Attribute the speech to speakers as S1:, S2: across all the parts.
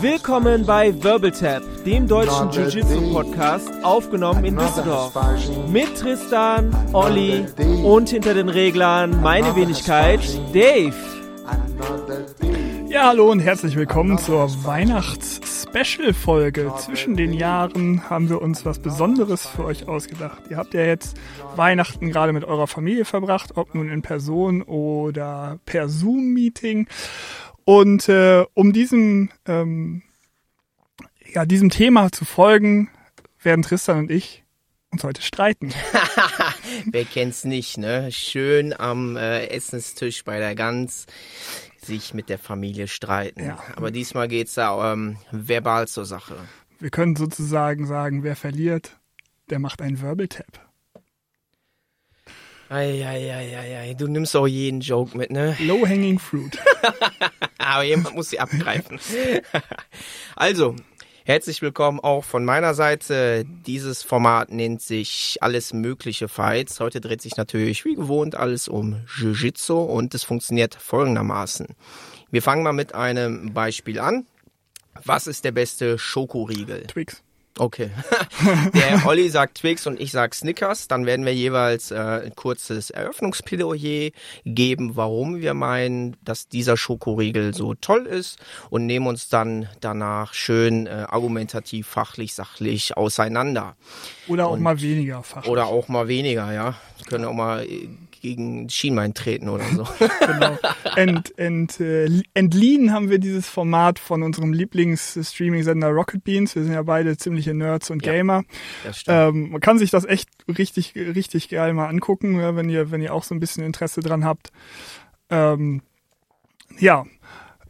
S1: Willkommen bei Wirbeltap, dem deutschen Jiu-Jitsu-Podcast, aufgenommen in Düsseldorf. Mit Tristan, Olli und hinter den Reglern meine Wenigkeit, Dave.
S2: Ja, hallo und herzlich willkommen zur Weihnachts-Special-Folge. Zwischen den Jahren haben wir uns was Besonderes für euch ausgedacht. Ihr habt ja jetzt Weihnachten gerade mit eurer Familie verbracht, ob nun in Person oder per Zoom-Meeting. Und äh, um diesem, ähm, ja, diesem Thema zu folgen, werden Tristan und ich uns heute streiten.
S3: Wer kennt's nicht, ne? Schön am äh, Essenstisch bei der Gans sich mit der Familie streiten.
S2: Ja.
S3: Aber diesmal geht's da ähm, verbal zur Sache.
S2: Wir können sozusagen sagen, wer verliert, der macht einen Wirbeltap.
S3: Eieieiei, du nimmst auch jeden Joke mit, ne?
S2: Low-hanging fruit.
S3: Aber jemand muss sie abgreifen. also, herzlich willkommen auch von meiner Seite. Dieses Format nennt sich Alles Mögliche Fights. Heute dreht sich natürlich wie gewohnt alles um Jiu-Jitsu und es funktioniert folgendermaßen. Wir fangen mal mit einem Beispiel an. Was ist der beste Schokoriegel?
S2: Twix.
S3: Okay. Der Olli sagt Twix und ich sag Snickers. Dann werden wir jeweils äh, ein kurzes Eröffnungsplädoyer geben, warum wir meinen, dass dieser Schokoriegel so toll ist und nehmen uns dann danach schön äh, argumentativ, fachlich, sachlich auseinander.
S2: Oder auch
S3: Und-
S2: mal weniger fach.
S3: Oder auch mal weniger, ja. Wir können auch mal äh, gegen Schienbein treten oder so.
S2: genau. Ent, ent, äh, entliehen haben wir dieses Format von unserem Lieblings-Streaming-Sender Rocket Beans. Wir sind ja beide ziemliche Nerds und
S3: Ja.
S2: Gamer.
S3: Stimmt.
S2: Ähm, man kann sich das echt richtig, richtig geil mal angucken, ja, wenn ihr, wenn ihr auch so ein bisschen Interesse dran habt. Ähm, ja.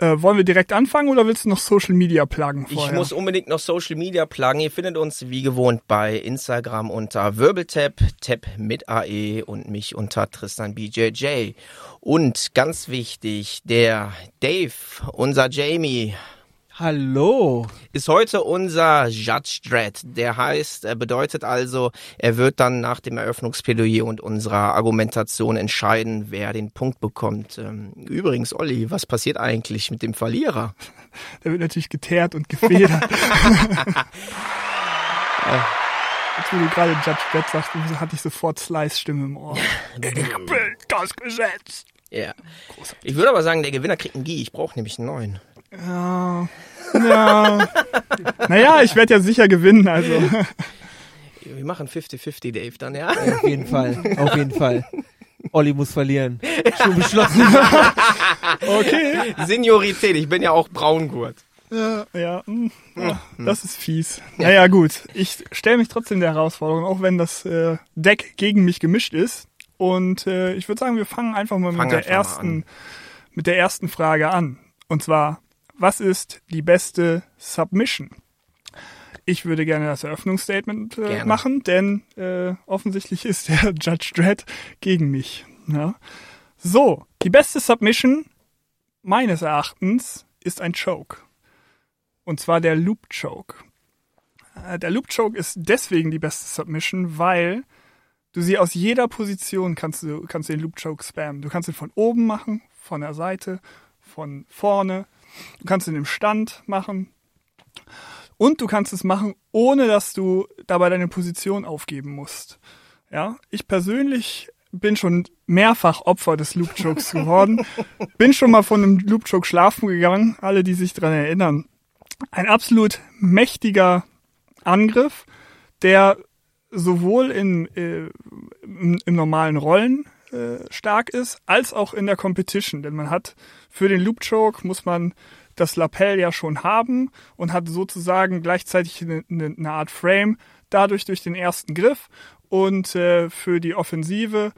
S2: Äh, wollen wir direkt anfangen oder willst du noch Social Media pluggen
S3: Ich
S2: vorher?
S3: muss unbedingt noch Social Media pluggen. Ihr findet uns wie gewohnt bei Instagram unter Wirbeltap, Tap mit AE und mich unter Tristan BJJ. Und ganz wichtig, der Dave, unser Jamie,
S1: Hallo.
S3: ist heute unser Judge Dread. Der heißt, er bedeutet also, er wird dann nach dem Eröffnungsplädoyer und unserer Argumentation entscheiden, wer den Punkt bekommt. Ähm, Übrigens, Olli, was passiert eigentlich mit dem Verlierer?
S2: Der wird natürlich geteert und gefedert. Jetzt, wo du gerade Judge Dredd sagst, hatte ich sofort Slice-Stimme im Ohr. Ich bin das Gesetz.
S3: Ja. Ich würde aber sagen, der Gewinner kriegt einen Gi. Ich brauche nämlich einen neuen.
S2: Ja. Ja. Naja, ich werde ja sicher gewinnen, also.
S3: Wir machen 50-50, Dave, dann, ja?
S1: Auf jeden Fall, auf jeden Fall. Olli muss verlieren. Schon beschlossen.
S2: Okay.
S3: Seniorität, ich bin ja auch Braungurt.
S2: Ja, ja, ja, das ist fies. Naja, gut. Ich stelle mich trotzdem der Herausforderung, auch wenn das äh, Deck gegen mich gemischt ist. Und äh, ich würde sagen, wir fangen einfach mal
S3: Fang
S2: mit der ersten, mit der ersten Frage an. Und zwar, was ist die beste Submission? Ich würde gerne das Eröffnungsstatement äh,
S3: Gerne.
S2: machen, denn äh, offensichtlich ist der Judge Dredd gegen mich. Ja. So, die beste Submission meines Erachtens ist ein Choke. Und zwar der Loop Choke. Äh, Der Loop Choke ist deswegen die beste Submission, weil du sie aus jeder Position kannst du, kannst du den Loop Choke spammen. Du kannst ihn von oben machen, von der Seite, von vorne. Du kannst ihn im Stand machen. Und du kannst es machen, ohne dass du dabei deine Position aufgeben musst. Ja, ich persönlich bin schon mehrfach Opfer des Loop Chokes geworden. bin schon mal von einem Loop schlafen gegangen, alle, die sich dran erinnern. Ein absolut mächtiger Angriff, der sowohl in, äh, im, im normalen Rollen äh, stark ist, als auch in der Competition. Denn man hat für den Loop Choke muss man das Lapel ja schon haben und hat sozusagen gleichzeitig eine, eine, Art Frame dadurch durch den ersten Griff und äh, für die Offensive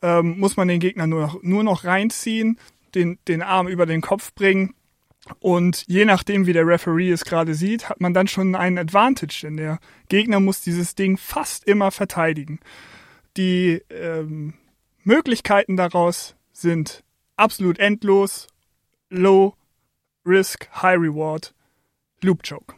S2: ähm, muss man den Gegner nur noch, nur noch reinziehen, den, den Arm über den Kopf bringen und je nachdem, wie der Referee es gerade sieht, hat man dann schon einen Advantage, denn der Gegner muss dieses Ding fast immer verteidigen. Die ähm, Möglichkeiten daraus sind absolut endlos, low risk, high reward, loop choke.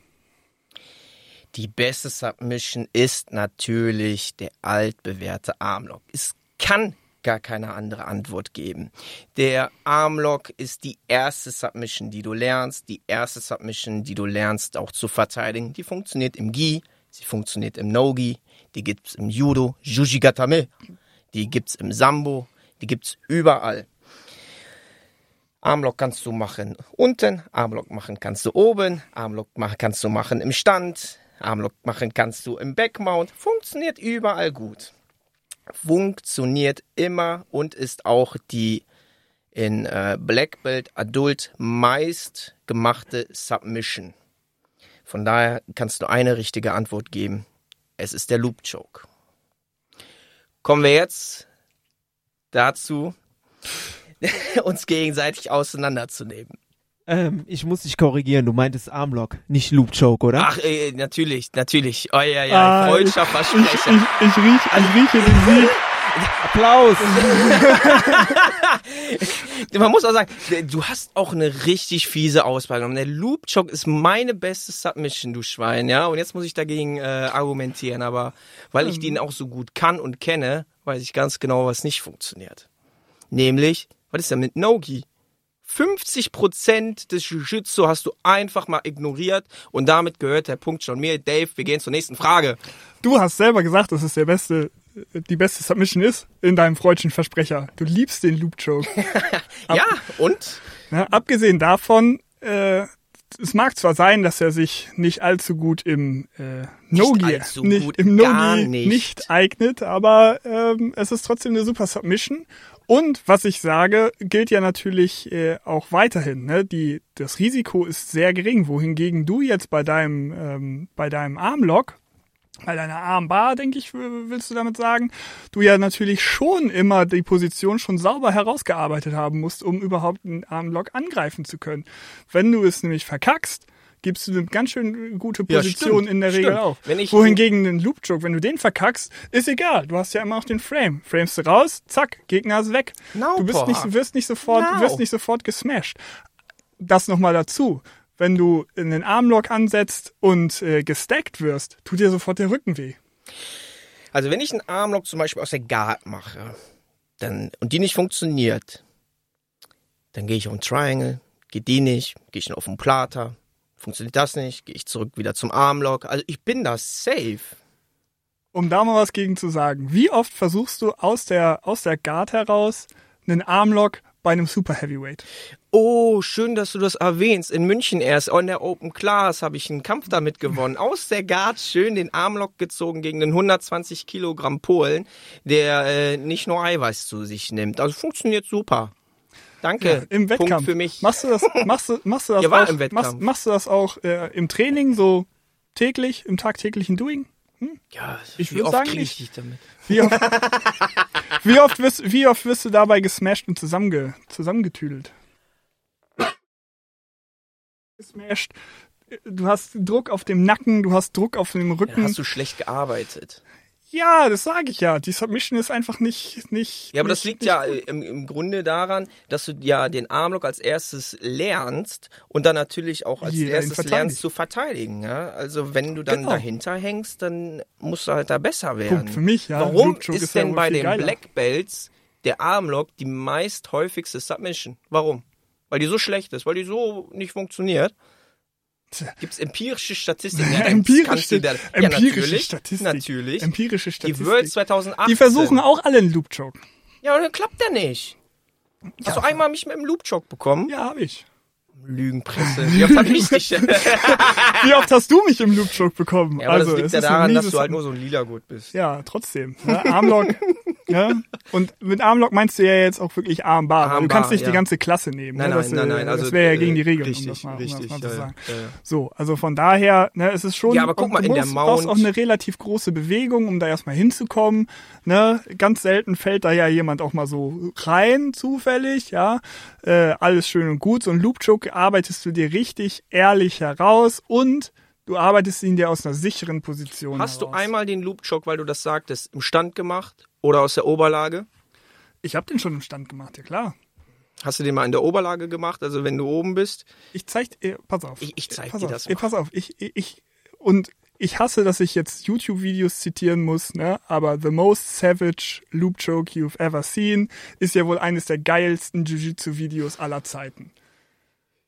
S3: Die beste Submission ist natürlich der altbewährte Armlock. Es kann gar keine andere Antwort geben. Der Armlock ist die erste Submission, die du lernst, die erste Submission, die du lernst auch zu verteidigen. Die funktioniert im Gi, sie funktioniert im No-Gi, die gibt's im Judo, Jujigatame, die gibt's im Sambo, die gibt's überall. Armlock kannst du machen unten, Armlock machen kannst du oben, Armlock machen kannst du machen im Stand, Armlock machen kannst du im Backmount. Funktioniert überall gut. Funktioniert immer und ist auch die in äh, Black Belt Adult meist gemachte Submission. Von daher kannst du eine richtige Antwort geben. Es ist der Loop Choke. Kommen wir jetzt dazu, uns gegenseitig auseinanderzunehmen.
S1: Ähm, ich muss dich korrigieren, du meintest Armlock, nicht Loop Choke, oder?
S3: Ach, äh, natürlich, natürlich. Oh ja, ja,
S2: Ah,
S3: freudscher
S2: Ich,
S3: Versprecher.
S2: ich, ich, riech, ich rieche den Sieg.
S1: Applaus!
S3: Man muss auch sagen, du hast auch eine richtig fiese Auswahl genommen. Der Loop Choke ist meine beste Submission, du Schwein, ja. Und jetzt muss ich dagegen äh, argumentieren, aber weil ich den auch so gut kann und kenne, weiß ich ganz genau, was nicht funktioniert. Nämlich, was ist denn mit Nogi? 50% des Jiu-Jitsu hast du einfach mal ignoriert und damit gehört der Punkt schon mir. Dave, wir gehen zur nächsten Frage.
S2: Du hast selber gesagt, dass es der beste, die beste Submission ist in deinem freudschen Versprecher. Du liebst den Loop Choke.
S3: ja, und?
S2: Na, abgesehen davon, äh, es mag zwar sein, dass er sich nicht allzu gut im äh, Nogi, nicht,
S3: gut,
S2: im Nogi
S3: nicht.
S2: nicht eignet, aber ähm, es ist trotzdem eine super Submission. Und was ich sage, gilt ja natürlich äh, auch weiterhin. Ne? Die, das Risiko ist sehr gering, wohingegen du jetzt bei deinem, ähm, bei deinem Armlock bei deiner Armbar, denke ich, willst du damit sagen, du ja natürlich schon immer die Position schon sauber herausgearbeitet haben musst, um überhaupt einen Armlock angreifen zu können. Wenn du es nämlich verkackst, gibst du eine ganz schön gute
S3: Ja,
S2: Position
S3: stimmt,
S2: in der Regel
S3: stimmt.
S2: auf.
S3: Wenn ich-
S2: Wohingegen den Loop Choke, wenn du den verkackst, ist egal. Du hast ja immer auch den Frame. Framest du raus, zack, Gegner ist weg.
S3: Genau,
S2: du bist nicht, wirst nicht sofort,
S3: Genau.
S2: wirst nicht sofort gesmashed. Das nochmal dazu. Wenn du in den Armlock ansetzt und äh, gestackt wirst, tut dir sofort der Rücken weh.
S3: Also wenn ich einen Armlock zum Beispiel aus der Guard mache dann, und die nicht funktioniert, dann gehe ich auf einen Triangle, geht die nicht, gehe ich auf einen Plater, funktioniert das nicht, gehe ich zurück wieder zum Armlock. Also ich bin da safe.
S2: Um da mal was gegen zu sagen. Wie oft versuchst du aus der, aus der Guard heraus einen Armlock bei einem Super Heavyweight?
S3: Oh, schön, dass du das erwähnst. In München erst, in der Open Class, habe ich einen Kampf damit gewonnen. Aus der Guard schön den Armlock gezogen gegen den 120 Kilogramm Polen, der äh, nicht nur Eiweiß zu sich nimmt. Also funktioniert super. Danke.
S2: Im Wettkampf.
S3: Punkt für mich.
S2: Machst du das, machst du, machst du das
S3: Ja,
S2: auch,
S3: im Wettkampf.
S2: Machst, machst du das auch äh, im Training so täglich, im tagtäglichen Doing?
S3: Ja,
S2: Ich
S3: wie oft
S2: sagen
S3: krieg ich dich damit?
S2: Wie oft, wie oft, wirst, wie oft wirst du dabei gesmashed und zusammenge, zusammengetüdelt? Gesmashed. Du hast Druck auf dem Nacken, du hast Druck auf dem
S3: Dann
S2: Rücken.
S3: hast du schlecht gearbeitet.
S2: Ja, das sage ich ja. Die Submission ist einfach nicht, nicht.
S3: Ja, aber das
S2: nicht,
S3: liegt
S2: nicht
S3: ja im, im Grunde daran, dass du ja den Armlock als erstes lernst und dann natürlich auch als
S2: Jeder
S3: erstes lernst zu verteidigen. Ja? Also wenn du dann
S2: Genau.
S3: dahinter hängst, dann musst du halt da besser werden.
S2: Punkt für mich, ja.
S3: Warum ist
S2: ist
S3: denn bei den
S2: geiler.
S3: Black Belts der Armlock die meist häufigste Submission? Warum? Weil die so schlecht ist, weil die so nicht funktioniert.
S2: Tja.
S3: Gibt's empirische Statistiken? Ja,
S2: empirische,
S3: ja,
S2: empirische
S3: natürlich,
S2: Statistik.
S3: Natürlich.
S2: Empirische
S3: Die
S2: Statistik.
S3: World 2018.
S2: Die versuchen auch alle einen Loop Choke.
S3: Ja, aber dann klappt der nicht. Hast du einmal mich mit dem Loop Choke bekommen?
S2: Ja, habe ich.
S3: Lügenpresse. Wie oft hab ich dich? ja,
S2: Wie oft hast du mich im Loop Choke bekommen?
S3: aber
S2: also,
S3: das liegt
S2: es
S3: ja daran, dass du halt nur so ein lila Gut bist.
S2: Ja, trotzdem. Ja, Armlock. Ja. Und mit Armlock meinst du ja jetzt auch wirklich Armbar. weil du
S3: Armbar,
S2: kannst nicht
S3: ja.
S2: die ganze Klasse nehmen.
S3: Nein,
S2: ne? das,
S3: nein, nein,
S2: äh,
S3: nein. Also,
S2: das wäre ja
S3: äh,
S2: gegen die Regeln,
S3: richtig,
S2: um mal, um
S3: richtig,
S2: mal
S3: ja, ja.
S2: So, also von daher, ne, es ist schon,
S3: Ja, aber guck mal,
S2: du
S3: in der
S2: musst, brauchst auch
S3: Mount-
S2: eine relativ große Bewegung, um da erstmal hinzukommen. Ne? Ganz selten fällt da ja jemand auch mal so rein, zufällig, ja. Äh, alles schön und gut. So ein Loop Choke arbeitest du dir richtig ehrlich heraus und du arbeitest ihn dir aus einer sicheren Position
S3: Hast du
S2: heraus.
S3: einmal den Loop Choke, weil du das sagtest, im Stand gemacht oder aus der Oberlage?
S2: Ich habe den schon im Stand gemacht, ja klar.
S3: Hast du den mal in der Oberlage gemacht? Also wenn du oben bist?
S2: Ich zeig dir, pass auf.
S3: Ich- ich zeig
S2: pass
S3: dir
S2: auf,
S3: das
S2: eh,
S3: mal.
S2: Pass auf, ich, ich, ich, und ich hasse, dass ich jetzt YouTube-Videos zitieren muss, ne? aber The Most Savage Loop Choke You've Ever Seen ist ja wohl eines der geilsten Jiu-Jitsu-Videos aller Zeiten.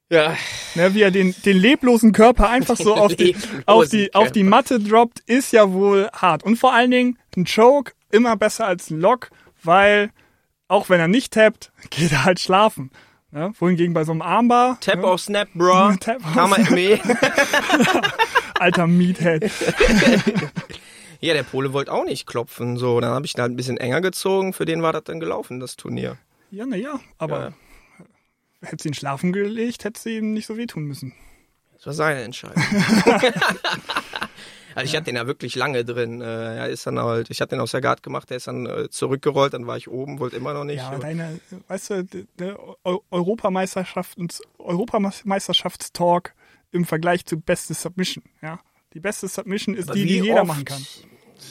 S3: Ja.
S2: Ne, wie er den, den leblosen Körper einfach so auf die, auf, die, auf die Matte droppt, ist ja wohl hart. Und vor allen Dingen ein Choke immer besser als ein Lock, weil auch wenn er nicht tappt, geht er halt schlafen. Ne? Wohingegen bei so einem Armbar.
S3: Tap
S2: ne?
S3: auf Snap, bro.
S2: Tap auf
S3: man
S2: Snap. Alter Meathead.
S3: Ja, der Pole wollte auch nicht klopfen. So, dann habe ich ihn halt ein bisschen enger gezogen. Für den war das dann gelaufen, das Turnier.
S2: Ja, naja, aber
S3: Ja.
S2: hätte sie ihn schlafen gelegt, hätte sie ihm nicht so wehtun müssen.
S3: Das war seine Entscheidung. Also ich hatte den ja wirklich lange drin. Äh, Er ist dann halt, ich hatte den aus der Guard gemacht, der ist dann äh, zurückgerollt, dann war ich oben, wollte immer noch nicht.
S2: Ja, deine, weißt du, der Eu- Europameisterschafts Europameisterschaftstalk im Vergleich zu beste Submission, ja. Die beste Submission ist
S3: Aber
S2: die, die jeder machen kann.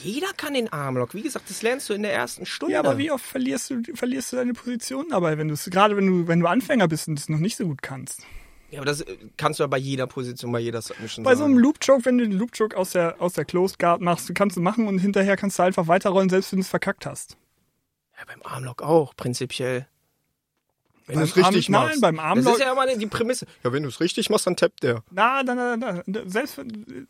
S3: Jeder kann den Armlock. Wie gesagt, das lernst du in der ersten Stunde.
S2: Ja, aber wie oft verlierst du, verlierst du deine Position dabei, wenn du es, gerade wenn du, wenn du Anfänger bist und es noch nicht so gut kannst?
S3: Ja, aber das äh, kannst du ja bei jeder Position, bei jeder Submission
S2: Bei so einem Loop Choke, wenn du den Loop Choke aus der, aus der Closed Guard machst, kannst du machen und hinterher kannst du einfach weiterrollen, selbst wenn du es verkackt hast.
S3: Ja, beim Armlock auch, prinzipiell. Wenn du es richtig
S2: Arm- nein,
S3: machst.
S2: beim
S3: Das
S2: Armlock-
S3: ist ja immer die Prämisse. Ja, wenn du es richtig machst, dann tappt der.
S2: Na, na, na, na. Selbst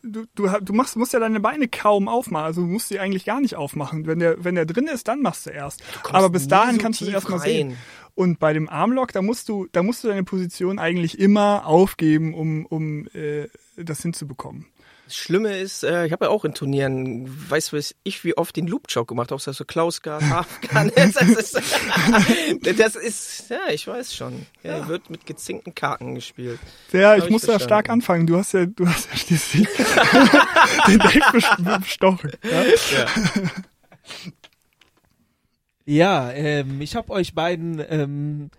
S2: du, du, du machst, musst ja deine Beine kaum aufmachen. Also du musst sie eigentlich gar nicht aufmachen. Wenn der, wenn der drin ist, dann machst du erst.
S3: kommst
S2: Aber bis dahin
S3: so
S2: kannst du es
S3: tief
S2: erstmal sehen. Und bei dem Armlock, da musst du, da musst du deine Position eigentlich immer aufgeben, um, um äh, das hinzubekommen.
S3: Das Schlimme ist, äh, ich habe ja auch in Turnieren, weißt du, ich wie oft den Loop-Choke gemacht habe, so Klausgard, Halfguard. das, ist, das ist, ja, ich weiß schon. Ja, Wird mit gezinkten Karten gespielt.
S2: Ja, ich
S3: ich
S2: ja
S3: verstanden.
S2: stark anfangen. Du hast ja, du hast ja schließlich den Dave bes- bestochen. Ja?
S1: Ja, ähm, ich habe euch beiden ähm,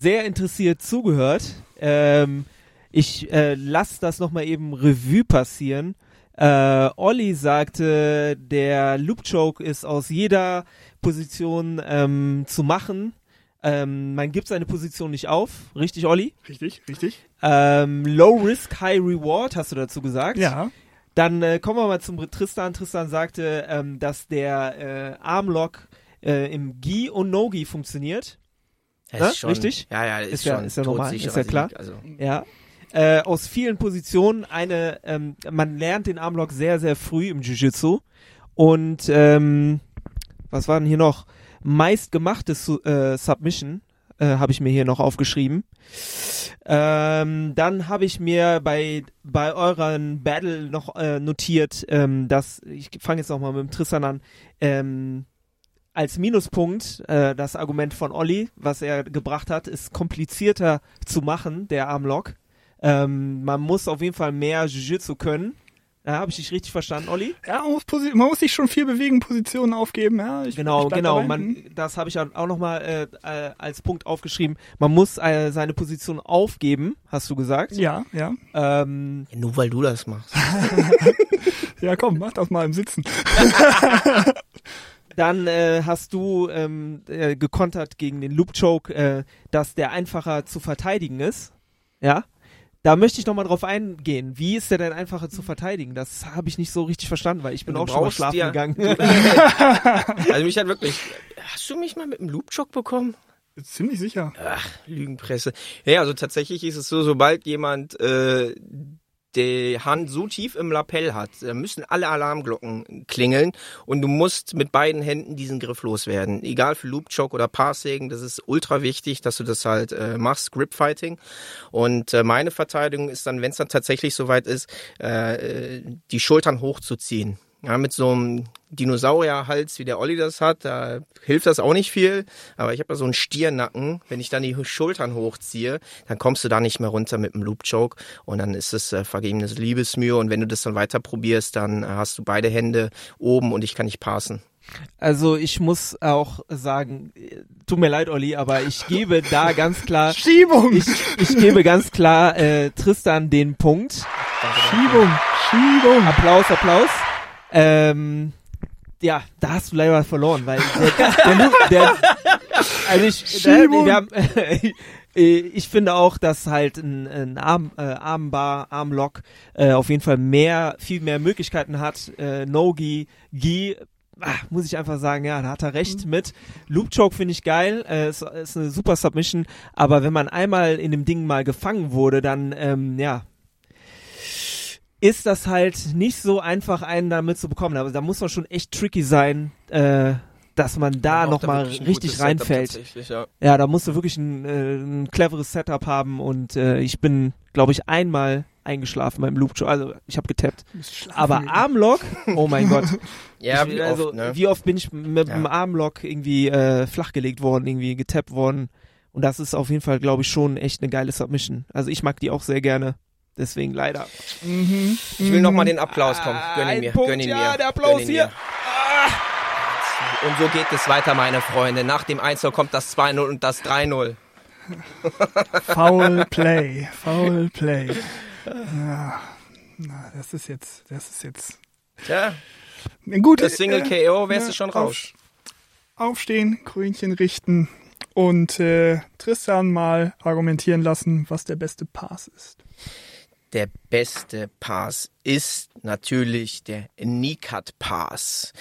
S1: sehr interessiert zugehört. Ähm, ich äh, lasse das nochmal eben Revue passieren. Äh, Olli sagte, der Loop Choke ist aus jeder Position ähm, zu machen. Ähm, man gibt seine Position nicht auf. Richtig, Olli?
S2: Richtig, richtig.
S1: Ähm, Low Risk, High Reward, hast du dazu gesagt?
S2: Ja.
S1: Dann äh, kommen wir mal zum Tristan. Tristan sagte, ähm, dass der äh, Armlock äh, im Gi und No-Gi funktioniert. Ja,
S3: ist schon,
S1: richtig?
S3: Ja, ja, ist,
S1: Ist ja-
S3: schon
S1: ist ja normal, ist ja klar.
S3: Sieg, Also,
S1: Ja. Äh, aus vielen Positionen eine, ähm, man lernt den Armlock sehr, sehr früh im Jiu-Jitsu. Und ähm, was war denn hier noch? Meistgemachtes äh, Submission äh, habe ich mir hier noch aufgeschrieben. Ähm, dann habe ich mir bei bei euren Battle noch äh, notiert, ähm, dass ich fange jetzt noch mal mit dem Tristan an. Ähm, als Minuspunkt äh, das Argument von Olli, was er gebracht hat, ist komplizierter zu machen, der Armlock. Ähm, man muss auf jeden Fall mehr Jiu-Jitsu können. Ja, habe ich dich richtig verstanden, Olli?
S2: Ja, man muss, man muss sich schon viel bewegen, Positionen aufgeben. Ja, ich,
S1: Genau,
S2: ich
S1: genau. Man,
S2: Hm.
S1: das habe ich auch nochmal äh, äh, als Punkt aufgeschrieben. Man muss äh, seine Position aufgeben, hast du gesagt.
S2: Ja, ja.
S1: Ähm,
S3: ja, nur weil du das machst.
S2: Ja, komm, mach das mal im Sitzen.
S1: Dann äh, hast du ähm, äh, gekontert gegen den Loop Choke, äh, dass der einfacher zu verteidigen ist. Ja. Da möchte ich nochmal drauf eingehen. Wie ist der denn einfacher zu verteidigen? Das habe ich nicht so richtig verstanden, weil ich bin
S3: Du
S1: auch schon mal schlafen
S3: dir-
S1: gegangen.
S3: Also mich hat wirklich, hast du mich mal mit einem Loop-Choke bekommen?
S2: Ziemlich sicher.
S3: Ach, Lügenpresse. Ja, also tatsächlich ist es so, sobald jemand äh, die Hand so tief im Lapell hat, da müssen alle Alarmglocken klingeln und du musst mit beiden Händen diesen Griff loswerden. Egal für Loop Choke oder Passing, das ist ultra wichtig, dass du das halt äh, machst, Grip Fighting. Und äh, meine Verteidigung ist dann, wenn es dann tatsächlich soweit ist, äh, äh, die Schultern hochzuziehen. Ja, mit so einem Dinosaurierhals, wie der Olli das hat, da hilft das auch nicht viel. Aber ich habe ja so einen Stiernacken. Wenn ich dann die Schultern hochziehe, dann kommst du da nicht mehr runter mit dem Loop Choke. Und dann ist es äh, vergebenes Liebesmühe. Und wenn du das dann weiter probierst, dann äh, hast du beide Hände oben und ich kann nicht passen.
S1: Also ich muss auch sagen, äh, tut mir leid, Olli, aber ich gebe da ganz klar,
S2: Schiebung!
S1: ich, ich gebe ganz klar äh, Tristan den Punkt.
S2: Schiebung! Schiebung!
S1: Applaus, Applaus. Ähm, ja, da hast du leider verloren, weil der, der, der also ich,
S2: Schiebung.
S1: wir haben, Äh, ich finde auch, dass halt ein, ein Arm, äh, Armbar, Armlock äh, auf jeden Fall mehr, viel mehr Möglichkeiten hat. Äh, No-Gi, Gi, ah, muss ich einfach sagen, ja, da hat er recht mit. Loop Choke finde ich geil, äh, ist, ist eine super Submission, aber wenn man einmal in dem Ding mal gefangen wurde, dann, ähm, ja, ist das halt nicht so einfach, einen damit zu bekommen. Aber da muss man schon echt tricky sein, äh, dass man da nochmal richtig reinfällt.
S3: tatsächlich, Ja.
S1: Ja, da musst du wirklich ein, äh, ein cleveres Setup haben und äh, ich bin, glaube ich, einmal eingeschlafen beim Loop. Also ich habe getappt. Aber Armlock, oh mein Gott.
S3: Ja,
S1: ich,
S3: wie
S1: also,
S3: oft, ne?
S1: wie oft bin ich mit
S3: Ja.
S1: dem Armlock irgendwie äh, flachgelegt worden, irgendwie getappt worden. Und das ist auf jeden Fall, glaube ich, schon echt eine geile Submission. Also ich mag die auch sehr gerne. Deswegen leider.
S2: Mhm.
S3: Ich will nochmal den Applaus kommen. Gönn ihn
S1: Ein
S3: mir,
S1: Punkt,
S3: gönn ihn
S1: ja,
S3: mir.
S1: der Applaus hier.
S3: Mir. Und so geht es weiter, meine Freunde. Nach dem 1 kommt das 2-0 und das 3-0.
S2: Foul Play, Foul Play. Ja, na, das ist jetzt, das ist jetzt.
S3: Tja,
S2: Gut,
S3: das Single
S2: äh,
S3: KO wärst
S2: ja,
S3: du schon
S2: auf-
S3: raus.
S2: Aufstehen, Krönchen richten und äh, Tristan mal argumentieren lassen, was der beste Pass ist.
S3: Der beste Pass ist natürlich der Nikat Pass.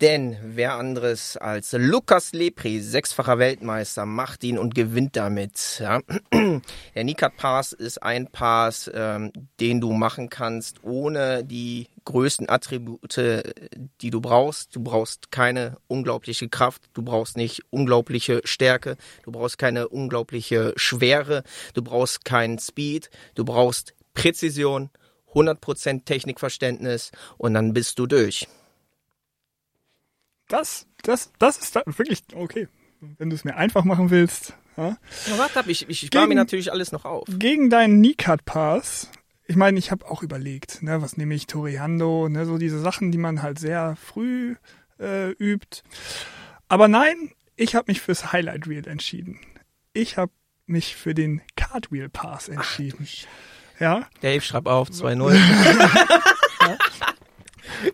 S3: Denn wer anderes als Lukas Lepri, sechsfacher Weltmeister, macht ihn und gewinnt damit. Ja. Der Nikat Pass ist ein Pass, ähm, den du machen kannst, ohne die größten Attribute, die du brauchst. Du brauchst keine unglaubliche Kraft, du brauchst nicht unglaubliche Stärke, du brauchst keine unglaubliche Schwere, du brauchst keinen Speed, du brauchst Präzision, 100% Technikverständnis und dann bist du durch.
S2: Das, das, das ist da wirklich okay. Wenn du es mir einfach machen willst. Ja.
S3: Ja, warte ab, ich, ich spare mir
S2: Gegen-
S3: natürlich alles noch auf.
S2: Gegen deinen Kneecut Pass. Ich meine, ich habe auch überlegt, ne, was nehme ich Toriando, ne, so diese Sachen, die man halt sehr früh äh, übt. Aber nein, ich habe mich fürs Highlight Reel entschieden. Ich habe mich für den Cartwheel Pass entschieden. Ja,
S3: Dave, schreib auf, 2-0.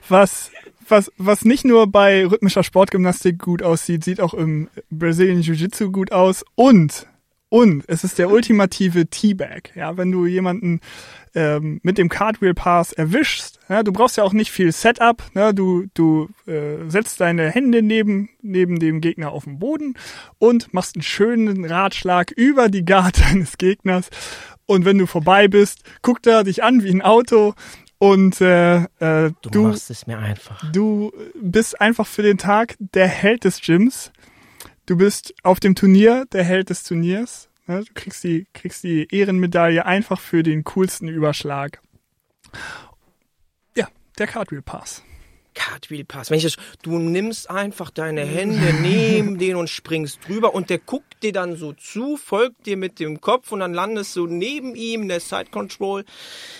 S2: was was was nicht nur bei rhythmischer Sportgymnastik gut aussieht, sieht auch im Brazilian Jiu-Jitsu gut aus und und es ist der ultimative Teabag. Ja, wenn du jemanden ähm, mit dem Cartwheel Pass erwischst, ja, du brauchst ja auch nicht viel Setup. Ne? Du du äh, setzt deine Hände neben neben dem Gegner auf den Boden und machst einen schönen Ratschlag über die Guard deines Gegners. Und wenn du vorbei bist, guckt er dich an wie ein Auto und äh, äh,
S3: Du,
S2: du
S3: machst es mir einfach.
S2: Du bist einfach für den Tag der Held des Gyms. Du bist auf dem Turnier der Held des Turniers. Ne? Du kriegst die, kriegst die Ehrenmedaille einfach für den coolsten Überschlag. Ja, der Cartwheel Pass.
S3: Cartwheel Pass. Wenn ich das, du nimmst einfach deine Hände neben den und springst drüber und der guckt dir dann so zu, folgt dir mit dem Kopf und dann landest du neben ihm in der Side Control.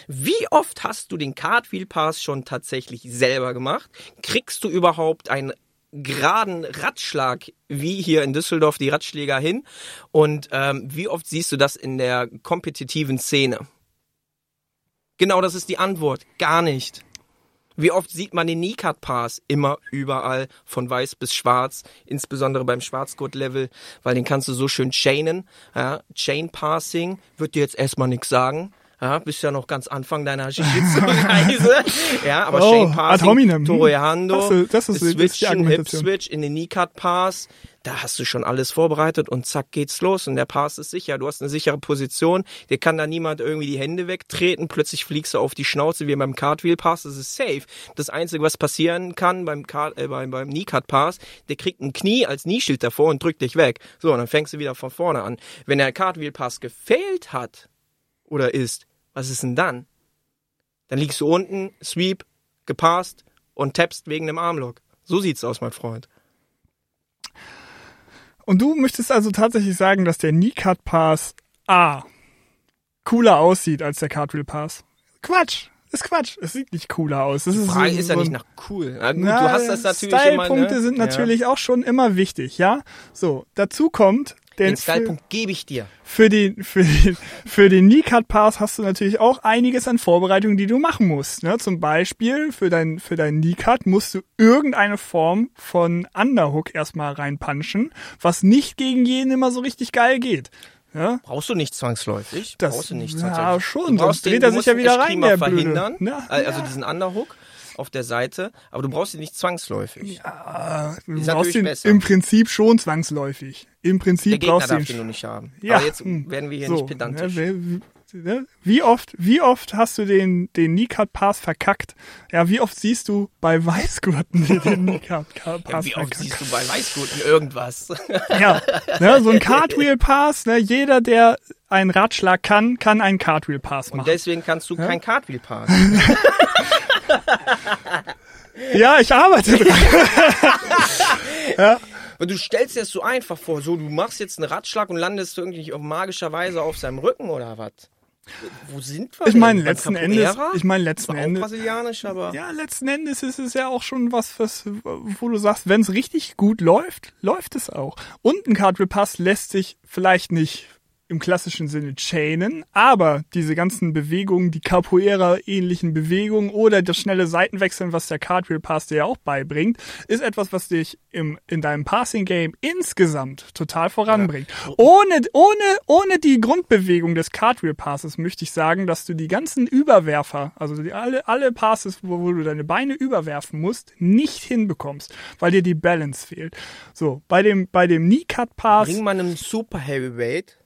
S3: Wie oft hast du den Cartwheel Pass schon tatsächlich selber gemacht? Kriegst du überhaupt einen geraden Radschlag wie hier in Düsseldorf die Radschläger hin? Und ähm, wie oft siehst du das in der kompetitiven Szene? Genau, das ist die Antwort. Gar nicht. Wie oft sieht man den Kneecut Pass? Immer überall, von weiß bis schwarz, insbesondere beim Schwarzgurt-Level, weil den kannst du so schön chainen. Ja, Chain Passing wird dir jetzt erstmal nichts sagen. Ja, bist ja noch ganz Anfang deiner Jiu-Jitsu-Reise. ja, aber
S2: Oh,
S3: Passing,
S2: hominem.
S3: Toreando,
S2: Das ist- das ist-
S3: Switchen, Hip
S2: Argumentation.
S3: Switch in den Kneecut Pass, da hast du schon alles vorbereitet und zack geht's los und der Pass ist sicher. Du hast eine sichere Position, dir kann da niemand irgendwie die Hände wegtreten, plötzlich fliegst du auf die Schnauze wie beim Cartwheel Pass, das ist safe. Das Einzige, was passieren kann beim, Car äh, beim, beim Kneecut Pass, der kriegt ein Knie als Knieschild davor und drückt dich weg. So, und dann fängst du wieder von vorne an. Wenn der Cartwheel Pass gefailt hat oder ist, was ist denn dann? Dann liegst du unten, sweep, gepasst und tappst wegen dem Armlock. So sieht's aus, mein Freund.
S2: Und du möchtest also tatsächlich sagen, dass der Kneecut Pass A cooler aussieht als der Cartwheel Pass? Quatsch! Ist Quatsch. Es sieht nicht cooler aus. Das
S3: Die
S2: ist
S3: Frage
S2: so,
S3: ist ja
S2: so
S3: nicht nach cool. Na gut,
S2: Na,
S3: du hast das natürlich immer,
S2: Stylepunkte
S3: ne?
S2: sind
S3: Ja.
S2: natürlich auch schon immer wichtig, ja? So, dazu kommt, der
S3: Den
S2: für,
S3: Stylepunkt gebe ich dir.
S2: für den für den für den Kneecut Pass hast du natürlich auch einiges an Vorbereitungen, die du machen musst, ne? Zum Beispiel für dein für deinen Kneecut musst du irgendeine Form von Underhook erstmal reinpunchen, was nicht gegen jeden immer so richtig geil geht. Ja?
S3: Brauchst du nicht zwangsläufig.
S2: Das-
S3: brauchst du nicht
S2: ja,
S3: zwangsläufig.
S2: schon,
S3: Du brauchst
S2: sonst dreht er sich ja wieder rein, der
S3: verhindern.
S2: Na,
S3: Äh, also
S2: ja.
S3: diesen Underhook auf der Seite. Aber du brauchst ihn nicht zwangsläufig.
S2: Ja, du
S3: Ist
S2: brauchst ihn
S3: besser.
S2: im Prinzip schon zwangsläufig. Im
S3: Der
S2: Prinzip
S3: Gegner
S2: brauchst du
S3: darf
S2: ihn
S3: den nur nicht haben.
S2: Ja,
S3: Aber jetzt
S2: hm.
S3: werden wir hier
S2: so,
S3: nicht pedantisch.
S2: Ne, wie, ne, wie oft, wie oft hast du den, den Kneecard Pass verkackt? Ja, wie oft siehst du bei Weißgurten den Kneecard Pass
S3: Ja, wie oft
S2: verkackt?
S3: siehst du bei Weißgurten irgendwas?
S2: Ja, ne, so ein Cartwheel Pass, ne, jeder, der einen Radschlag kann, kann einen Cartwheel Pass
S3: Und
S2: machen.
S3: deswegen kannst du kein Cartwheel Pass.
S2: Ja, ich arbeite dran.
S3: Weil du stellst dir das so einfach vor, so du machst jetzt einen Radschlag und landest irgendwie auf magischer Weise auf seinem Rücken oder was? Wo sind wir?
S2: Ich meine, letzten Endes, ich meine, letzten Endes,
S3: brasilianisch, aber
S2: ja, letzten Endes ist es ja auch schon was, was, wo du sagst, wenn es richtig gut läuft, läuft es auch. Und ein Cartwheel Pass lässt sich vielleicht nicht im klassischen Sinne chainen, aber diese ganzen Bewegungen, die Capoeira-ähnlichen Bewegungen oder das schnelle Seitenwechseln, was der Cartwheel Pass dir ja auch beibringt, ist etwas, was dich im, in deinem Passing-Game insgesamt total voranbringt. Ohne, ohne, ohne die Grundbewegung des Cartwheel Passes möchte ich sagen, dass du die ganzen Überwerfer, also die, alle, alle Passes, wo, wo du deine Beine überwerfen musst, nicht hinbekommst, weil dir die Balance fehlt. So, bei dem, bei dem Knee-Cut Pass
S3: bring mal einem Super Heavyweight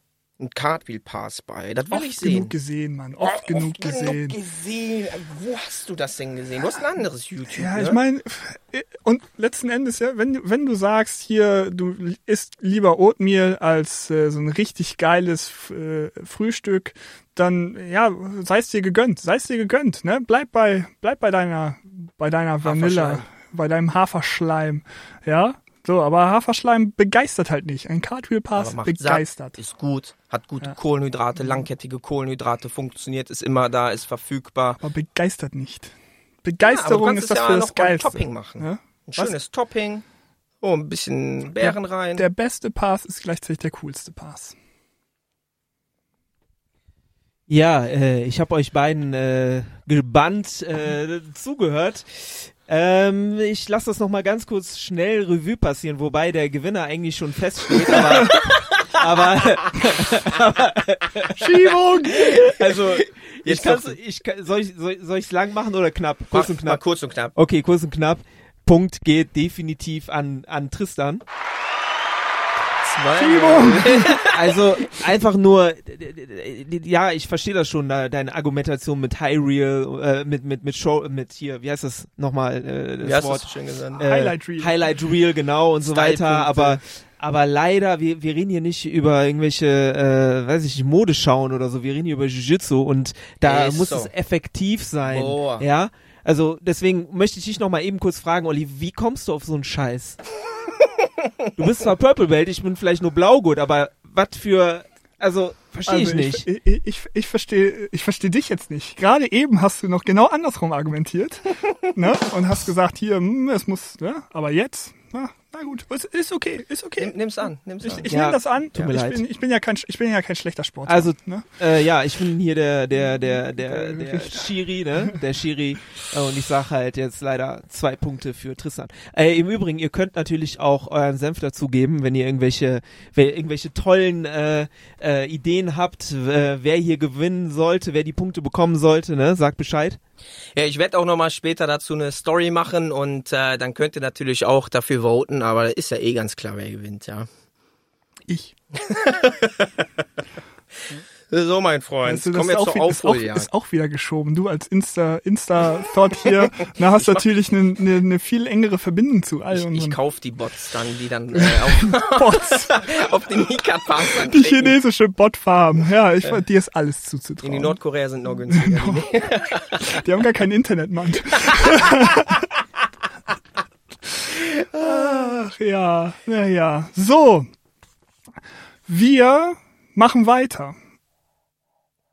S3: einen Cartwheel Pass bei. Das will ich
S2: oft
S3: sehen.
S2: genug gesehen, Mann. Oft genug gesehen.
S3: gesehen. Wo hast du das denn gesehen? Du hast ein anderes YouTube.
S2: Ja,
S3: ne?
S2: ich meine, und letzten Endes, ja, wenn, du- wenn du sagst, hier, du isst lieber Oatmeal als äh, so ein richtig geiles äh, Frühstück, dann, ja, sei es dir gegönnt, sei es dir gegönnt, ne? Bleib bei, bleib bei deiner, bei deiner Vanilla, bei deinem Haferschleim, ja? So, aber Haferschleim begeistert halt nicht. Ein Cartwheel Pass
S3: Aber macht
S2: begeistert.
S3: Satt, ist gut, hat gute Kohlenhydrate, langkettige Kohlenhydrate, funktioniert, ist immer da, ist verfügbar.
S2: Aber begeistert nicht.
S3: Ja,
S2: Begeisterung
S3: kannst
S2: ist das
S3: ja
S2: für
S3: noch
S2: das
S3: mal ein
S2: Geilste.
S3: Topping machen.
S2: Ja?
S3: Ein
S2: Was?
S3: schönes Topping. Oh, ein bisschen Beeren rein.
S2: Der beste Pass ist gleichzeitig der coolste Pass.
S1: Ja, äh, ich habe euch beiden äh, gebannt äh, zugehört. Ähm, ich lasse das noch mal ganz kurz schnell Revue passieren, wobei der Gewinner eigentlich schon feststeht. Aber, aber
S2: Schiebung!
S1: also ich
S3: Jetzt
S1: kann's,
S3: doch.
S1: ich soll ich soll, soll ich's lang machen oder knapp? Kurz und
S3: Mal
S1: knapp.
S3: kurz und knapp.
S1: Okay, kurz und knapp. Punkt geht definitiv an an Tristan.
S2: Schiebung!
S1: Also einfach nur, ja, ich verstehe das schon, deine Argumentation mit High Reel, äh, mit mit mit Show, mit hier, wie heißt das nochmal? Äh, das
S3: Wie hast
S1: Wort?
S3: schön gesagt?
S1: Äh,
S2: Highlight Reel.
S1: Highlight Reel, genau und so weiter. Aber aber leider, wir, wir reden hier nicht über irgendwelche, äh, weiß ich nicht, Modeschauen oder so. Wir reden hier über Jiu-Jitsu und da
S3: Ist
S1: muss
S3: so.
S1: es effektiv sein.
S3: Boah.
S1: Ja. Also deswegen möchte ich dich noch mal eben kurz fragen, Olli, wie kommst du auf so einen Scheiß? du bist zwar Purple Belt, ich bin vielleicht nur Blaugurt, aber was für, also verstehe
S2: Also
S1: ich nicht.
S2: Ich, ich, ich, ich verstehe ich versteh dich jetzt nicht. Gerade eben hast du noch genau andersrum argumentiert ne? und hast gesagt, hier, hm, es muss, ne? aber jetzt, na, na gut, ist, okay, ist okay.
S3: Nimm, nimm's an, nimm's
S2: Ich,
S3: an.
S2: ich
S1: Ja,
S2: nehme das an.
S1: tut mir
S2: ich,
S1: leid.
S2: Bin, ich, bin ja kein, ich bin ja kein schlechter Sportler.
S1: Also,
S2: ne?
S1: Äh, ja, ich bin hier der, der, der, der,
S2: Der
S1: der
S2: Richter.
S1: Schiri, ne? Der Schiri. Und ich sag halt jetzt leider zwei Punkte für Tristan. Äh, Im Übrigen, ihr könnt natürlich auch euren Senf dazugeben, wenn ihr irgendwelche, wenn ihr irgendwelche tollen äh, äh, Ideen habt, äh, wer hier gewinnen sollte, wer die Punkte bekommen sollte, ne? Sagt Bescheid.
S3: Ja, ich werde auch noch mal später dazu eine Story machen und äh, dann könnt ihr natürlich auch dafür voten, aber ist ja eh ganz klar, wer gewinnt, ja.
S2: Ich.
S3: So, mein Freund,
S2: Weißt du,
S3: komm jetzt
S2: ist,
S3: zur
S2: auch, ist, auch,
S3: Aufholjagd.
S2: ist auch wieder geschoben. Du als Insta, Insta-Thought hier, na, hast natürlich eine, eine, eine viel engere Verbindung zu all
S3: Ich, ich kauf die Bots dann, die dann äh, auf,
S2: Bots.
S3: auf den Mika-Pass dann
S2: Die chinesische Botfarm. Ja, ich, dir ist alles
S3: In
S2: zuzutrauen.
S3: die Nordkorea sind noch günstiger.
S2: Die haben gar kein Internet, Mann. Ach ja, naja. So. Wir machen weiter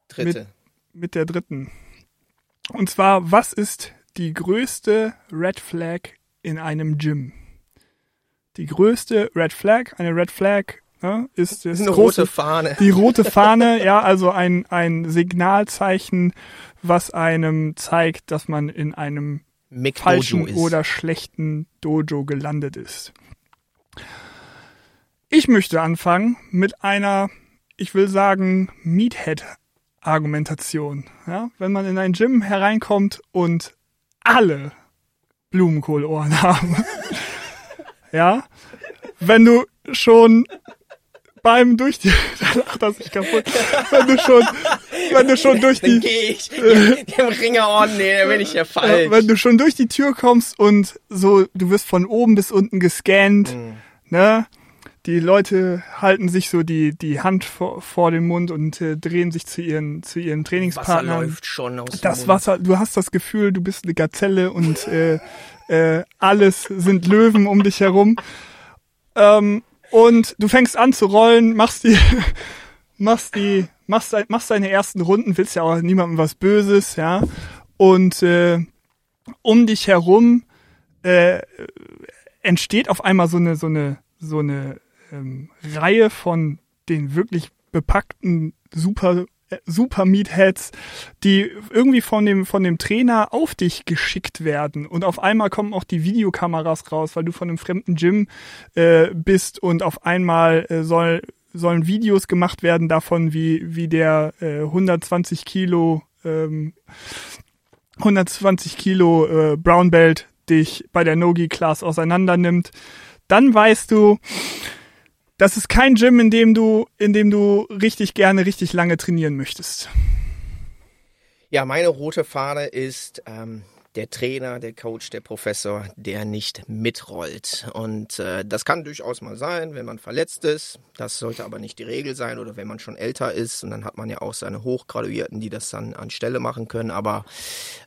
S3: Dritte.
S2: mit der dritten. Und zwar, was ist die größte Red Flag in einem Gym? Die größte Red Flag, eine Red Flag ne, ist das
S3: eine
S2: große
S3: rote Fahne.
S2: die rote Fahne, ja, also ein, ein Signalzeichen, was einem zeigt, dass man in einem
S3: Mick
S2: falschen
S3: Dojo ist.
S2: oder schlechten Dojo gelandet ist. Ich möchte anfangen mit einer ich will sagen, Meathead-Argumentation. Ja? Wenn man in ein Gym hereinkommt und alle Blumenkohlohren haben. ja, wenn du schon beim durch die lacht das sich kaputt. Wenn du schon wenn du schon durch die
S3: ich. Dem Ringerorden, nee, da bin ich ja falsch.
S2: wenn du schon durch die Tür kommst und so du wirst von oben bis unten gescannt,
S3: Mhm.
S2: ne? Die Leute halten sich so die die Hand vor, vor den Mund und äh, drehen sich zu ihren zu ihren
S3: Wasser
S2: Trainingspartnern.
S3: läuft schon aus
S2: Das. Wasser, du hast das Gefühl, du bist eine Gazelle und äh, äh, alles sind Löwen um dich herum. Ähm, und du fängst an zu rollen, machst die, machst die, machst, machst deine ersten Runden, willst ja auch niemandem was Böses, ja. Und äh, um dich herum äh, entsteht auf einmal so eine, so eine, so eine ähm, Reihe von den wirklich bepackten super super Meatheads, die irgendwie von dem von dem Trainer auf dich geschickt werden. Und auf einmal kommen auch die Videokameras raus, weil du von einem fremden Gym äh, bist und auf einmal äh, soll sollen Videos gemacht werden davon, wie wie der äh, 120 Kilo ähm, 120 Kilo äh, Brown Belt dich bei der Nogi Class auseinander nimmt, dann weißt du, das ist kein Gym, in dem du, in dem du richtig gerne, richtig lange trainieren möchtest.
S3: Ja, meine rote Fahne ist ähm, der Trainer, der Coach, der Professor, der nicht mitrollt. Und äh, das kann durchaus mal sein, wenn man verletzt ist. Das sollte aber nicht die Regel sein oder wenn man schon älter ist. Und dann hat man ja auch seine Hochgraduierten, die das dann anstelle machen können. Aber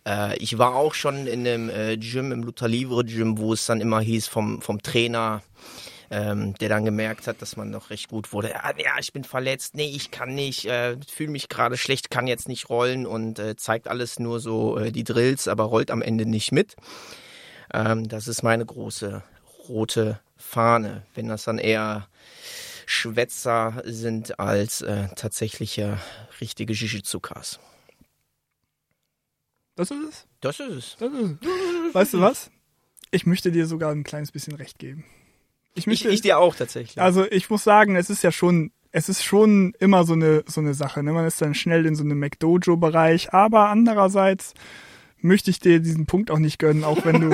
S3: äh, ich war auch schon in einem äh, Gym, im Luther Livre Gym, wo es dann immer hieß vom, vom Trainer, ähm, der dann gemerkt hat, dass man noch recht gut wurde. Ja, ja ich bin verletzt, nee, ich kann nicht, äh, fühle mich gerade schlecht, kann jetzt nicht rollen und äh, zeigt alles nur so äh, die Drills, aber rollt am Ende nicht mit. Ähm, das ist meine große rote Fahne. Wenn das dann eher Schwätzer sind als äh, tatsächliche richtige Jujitsu-Kas.
S2: Das ist es.
S3: Das ist es.
S2: Das ist es. Weißt du was? Ich möchte dir sogar ein kleines bisschen recht geben. Ich
S3: Ich,
S2: möchte,
S3: ich dir auch tatsächlich.
S2: also ich muss sagen, es ist ja schon, es ist schon immer so eine, so eine Sache. Ne? Man ist dann schnell in so einem McDojo-Bereich, aber andererseits möchte ich dir diesen Punkt auch nicht gönnen, auch wenn du,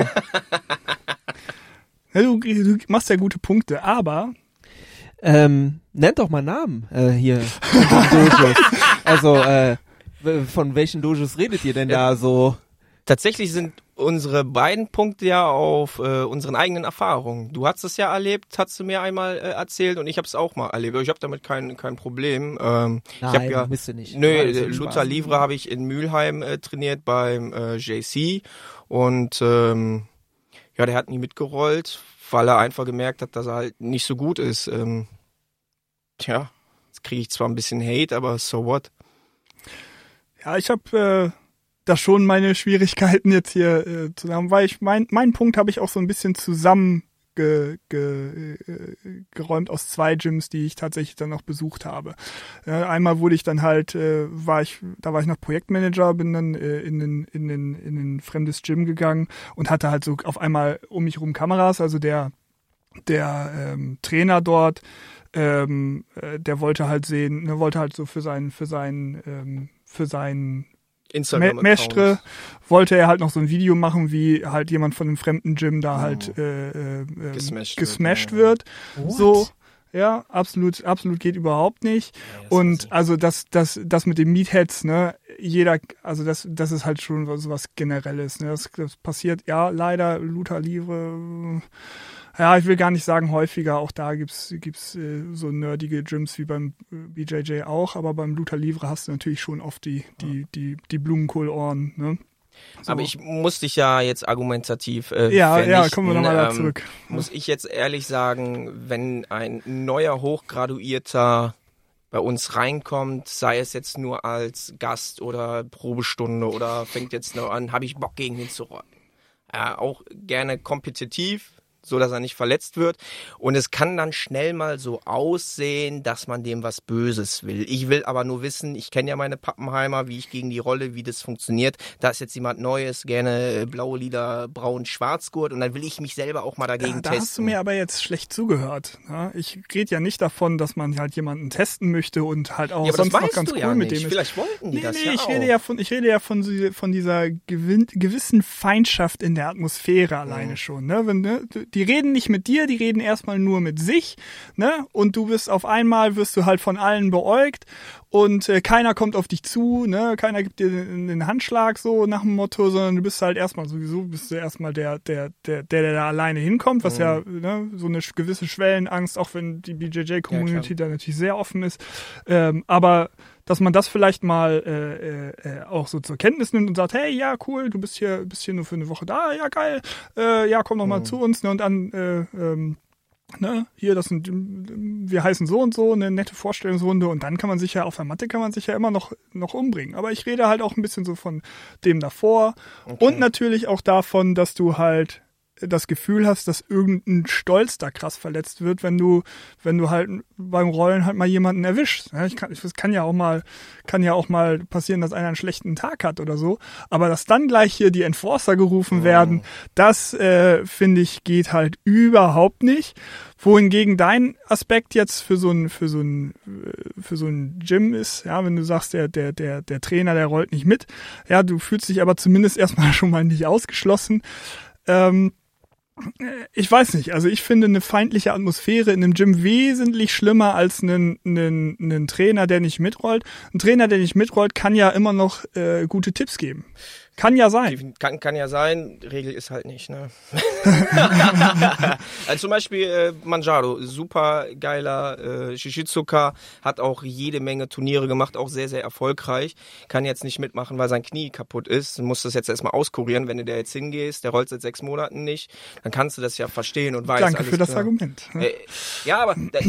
S2: ja, du, du machst ja gute Punkte, aber
S1: Ähm, nennt doch mal Namen äh, hier. Also, äh, von welchen Dojos redet ihr denn da so?
S3: Tatsächlich sind unsere beiden Punkte ja auf äh, unseren eigenen Erfahrungen. Du hast es ja erlebt, hast du mir einmal äh, erzählt und ich habe es auch mal erlebt. Ich habe damit kein kein Problem. Ähm, ich habe ja
S1: bist du nicht.
S3: Nö, äh, Luther
S1: Spaß.
S3: Livre habe ich in Mülheim äh, trainiert beim äh, JC und ähm, ja, der hat nie mitgerollt, weil er einfach gemerkt hat, dass er halt nicht so gut ist. Ähm, tja, jetzt kriege ich zwar ein bisschen Hate, aber so what?
S2: Ja, ich habe äh, da schon meine Schwierigkeiten jetzt hier äh, zusammen, weil ich mein meinen Punkt habe ich auch so ein bisschen zusammen ge, ge, äh, geräumt aus zwei Gyms, die ich tatsächlich dann noch besucht habe. Äh, einmal wurde ich dann halt, äh, war ich, da war ich noch Projektmanager, bin dann äh, in den in den in ein fremdes Gym gegangen und hatte halt so auf einmal um mich rum Kameras, also der der ähm, Trainer dort, ähm, äh, der wollte halt sehen, ne, wollte halt so für seinen für seinen ähm, für seinen
S3: Instagram
S2: Mestre wollte er halt noch so ein Video machen, wie halt jemand von einem fremden Gym da halt äh, äh, ähm.
S3: Gesmashed wird,
S2: gesmashed
S3: ja.
S2: wird.
S1: What?
S2: So, ja, absolut, absolut geht überhaupt nicht. Und also das, das, das mit den Meatheads, ne, jeder, also das, das ist halt schon so was Generelles, ne. Das, das passiert, ja, leider, Luther Livre, äh, ja, ich will gar nicht sagen häufiger, auch da gibt's, gibt's äh, so nerdige Gyms wie beim äh, BJJ auch, aber beim Luther Livre hast du natürlich schon oft die, die, die, die Blumenkohlohren, ne. So.
S3: Aber ich muss dich ja jetzt argumentativ äh,
S2: ja, ja, kommen wir nochmal da
S3: Ähm,
S2: zurück.
S3: Muss ich jetzt ehrlich sagen, wenn ein neuer Hochgraduierter bei uns reinkommt, sei es jetzt nur als Gast oder Probestunde oder fängt jetzt nur an, habe ich Bock gegen ihn zu rollen. Äh, auch gerne kompetitiv, so dass er nicht verletzt wird. Und es kann dann schnell mal so aussehen, dass man dem was Böses will. Ich will aber nur wissen, ich kenne ja meine Pappenheimer, wie ich gegen die Rolle, wie das funktioniert. Da ist jetzt jemand Neues, gerne blaue Lieder, braun, schwarzgurt und dann will ich mich selber auch mal dagegen
S2: Ja, da
S3: testen.
S2: hast du mir aber jetzt schlecht zugehört. Ja, ich rede ja nicht davon, dass man halt jemanden testen möchte und halt auch
S3: ja,
S2: sonst noch ganz cool
S3: ja
S2: mit
S3: nicht.
S2: dem ist.
S3: Vielleicht wollten die
S2: Nee,
S3: das
S2: nee,
S3: ja
S2: ich
S3: auch.
S2: rede ja von, ich rede ja von, von dieser gewissen Feindschaft in der Atmosphäre alleine schon, ne? Wenn, ne? Die reden nicht mit dir, die reden erstmal nur mit sich, ne? Und du bist auf einmal, wirst du halt von allen beäugt und äh, keiner kommt auf dich zu, ne? Keiner gibt dir den, Handschlag so nach dem Motto, sondern du bist halt erstmal sowieso, bist du erstmal der, der, der, der, der da alleine hinkommt, was ja, ne, so eine gewisse Schwellenangst, auch wenn die BJJ-Community da natürlich sehr offen ist. Ähm, aber dass man das vielleicht mal äh, äh, äh, auch so zur Kenntnis nimmt und sagt, hey, ja, cool, du bist hier, bist hier nur für eine Woche da, ja, geil, äh, ja, komm doch mal zu uns, ne, und dann, äh, ähm, ne, hier, das sind, wir heißen so und so, eine nette Vorstellungsrunde und dann kann man sich ja, auf der Matte kann man sich ja immer noch, noch umbringen. Aber ich rede halt auch ein bisschen so von dem davor und natürlich auch davon, dass du halt das Gefühl hast, dass irgendein Stolz da krass verletzt wird, wenn du, wenn du halt beim Rollen halt mal jemanden erwischst. Ja, ich kann, es kann ja auch mal, kann ja auch mal passieren, dass einer einen schlechten Tag hat oder so. Aber dass dann gleich hier die Enforcer gerufen werden, das äh, finde ich geht halt überhaupt nicht. Wohingegen dein Aspekt jetzt für so ein, für so ein, äh, für so ein Gym ist, ja, wenn du sagst, der, der, der, der Trainer, der rollt nicht mit, ja, du fühlst dich aber zumindest erstmal schon mal nicht ausgeschlossen. Ähm, ich weiß nicht, also ich finde eine feindliche Atmosphäre in einem Gym wesentlich schlimmer als einen, einen, einen Trainer, der nicht mitrollt. Ein Trainer, der nicht mitrollt, kann ja immer noch äh, gute Tipps geben. Kann ja sein.
S3: Kann, kann ja sein, Regel ist halt nicht, ne? also zum Beispiel äh, Manjaro, super geiler äh, Shishizuka, hat auch jede Menge Turniere gemacht, auch sehr, sehr erfolgreich. Kann jetzt nicht mitmachen, weil sein Knie kaputt ist. Muss das jetzt erstmal auskurieren, wenn du da jetzt hingehst, der rollt seit sechs Monaten nicht, dann kannst du das ja verstehen und weißt
S2: Danke für das
S3: klar.
S2: Argument.
S3: Äh, ja, aber da,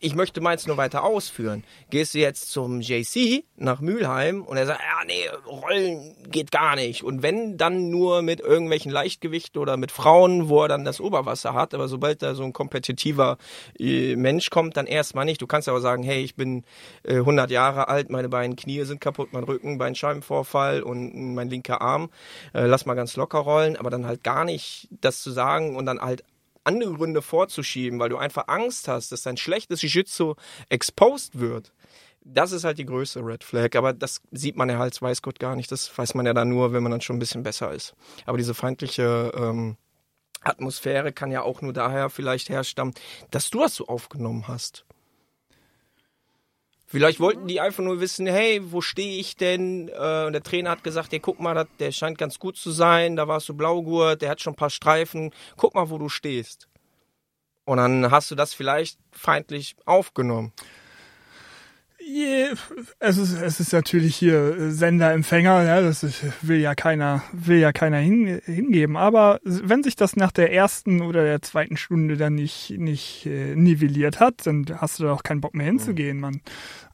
S3: ich möchte meins nur weiter ausführen. Gehst du jetzt zum JC nach Mülheim und er sagt, ja, nee, Rollen geht gar nicht. Und wenn, dann nur mit irgendwelchen Leichtgewichten oder mit Frauen, wo er dann das Oberwasser hat. Aber sobald da so ein kompetitiver äh, Mensch kommt, dann erstmal nicht. Du kannst aber sagen, hey, ich bin äh, 100 Jahre alt, meine beiden Knie sind kaputt, mein Rücken, Bandscheibenvorfall und mein linker Arm. Äh, lass mal ganz locker rollen, aber dann halt gar nicht das zu sagen und dann halt andere Gründe vorzuschieben, weil du einfach Angst hast, dass dein schlechtes Jiu-Jitsu exposed wird. Das ist halt die größte Red Flag, aber das sieht man ja halt, weiß Gott gar nicht. Das weiß man ja dann nur, wenn man dann schon ein bisschen besser ist. Aber diese feindliche ähm, Atmosphäre kann ja auch nur daher vielleicht herstammen, dass du das so aufgenommen hast. Vielleicht wollten die einfach nur wissen, hey, wo stehe ich denn? Äh, und der Trainer hat gesagt, hey, guck mal, der scheint ganz gut zu sein. Da warst du Blaugurt, der hat schon ein paar Streifen. Guck mal, wo du stehst. Und dann hast du das vielleicht feindlich aufgenommen.
S2: Es ist, es ist natürlich hier äh, Sender-Empfänger, ja, das ist, will ja keiner, will ja keiner hin, hingeben. Aber wenn sich das nach der ersten oder der zweiten Stunde dann nicht, nicht äh, nivelliert hat, dann hast du da auch keinen Bock mehr hinzugehen, Mann.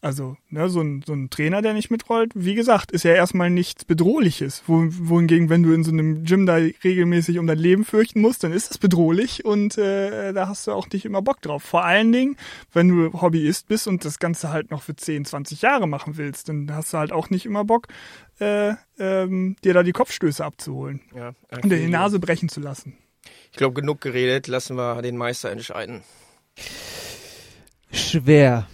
S2: Also, ne, so ein, so ein Trainer, der nicht mitrollt, wie gesagt, ist ja erstmal nichts Bedrohliches. Wo, wohingegen, wenn du in so einem Gym da regelmäßig um dein Leben fürchten musst, dann ist das bedrohlich und äh, da hast du auch nicht immer Bock drauf. Vor allen Dingen, wenn du Hobbyist bist und das Ganze halt noch für 10, 20 Jahre machen willst, dann hast du halt auch nicht immer Bock, äh, ähm, dir da die Kopfstöße abzuholen
S3: Ja,
S2: und dir die Nase brechen zu lassen.
S3: Ich glaube, genug geredet. Lassen wir den Meister entscheiden.
S1: Schwer.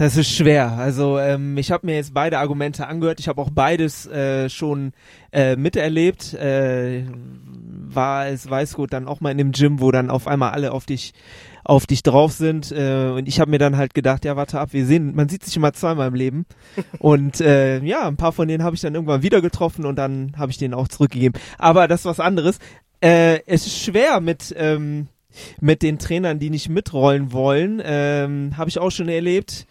S1: Das ist schwer. Also ähm, ich habe mir jetzt beide Argumente angehört. Ich habe auch beides äh, schon äh, miterlebt. Äh, war es weiß gut dann auch mal in dem Gym, wo dann auf einmal alle auf dich auf dich drauf sind äh, und ich habe mir dann halt gedacht, ja warte ab, wir sehen, man sieht sich immer zweimal im Leben und äh, ja, ein paar von denen habe ich dann irgendwann wieder getroffen und dann habe ich denen auch zurückgegeben. Aber das ist was anderes. Äh, es ist schwer mit ähm, mit den Trainern, die nicht mitrollen wollen, ähm, habe ich auch schon erlebt.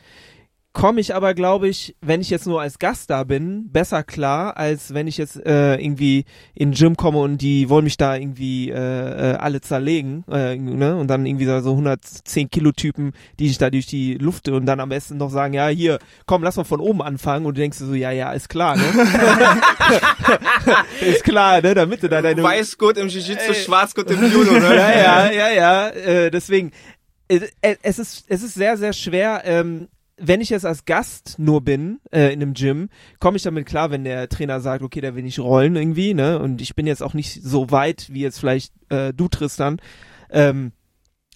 S1: Komme ich aber, glaube ich, wenn ich jetzt nur als Gast da bin, besser klar, als wenn ich jetzt äh, irgendwie in den Gym komme und die wollen mich da irgendwie äh, äh, alle zerlegen, äh, ne? Und dann irgendwie so 110 Kilo Typen, die sich da durch die Luft und dann am besten noch sagen, ja, hier, komm, lass mal von oben anfangen und du denkst dir so, ja, ja, ist klar, ne? ist klar, ne? Damit du da deine
S3: Weiß gut im Jiu-Jitsu,
S1: Ey.
S3: schwarz gut im Judo, ne?
S1: ja, ja, ja, ja. Äh, deswegen, äh, es ist, es ist sehr, sehr schwer. Ähm, wenn ich jetzt als Gast nur bin äh, in einem Gym, komme ich damit klar, wenn der Trainer sagt, okay, der will nicht rollen irgendwie, ne? Und ich bin jetzt auch nicht so weit wie jetzt vielleicht äh, du, Tristan. Ähm,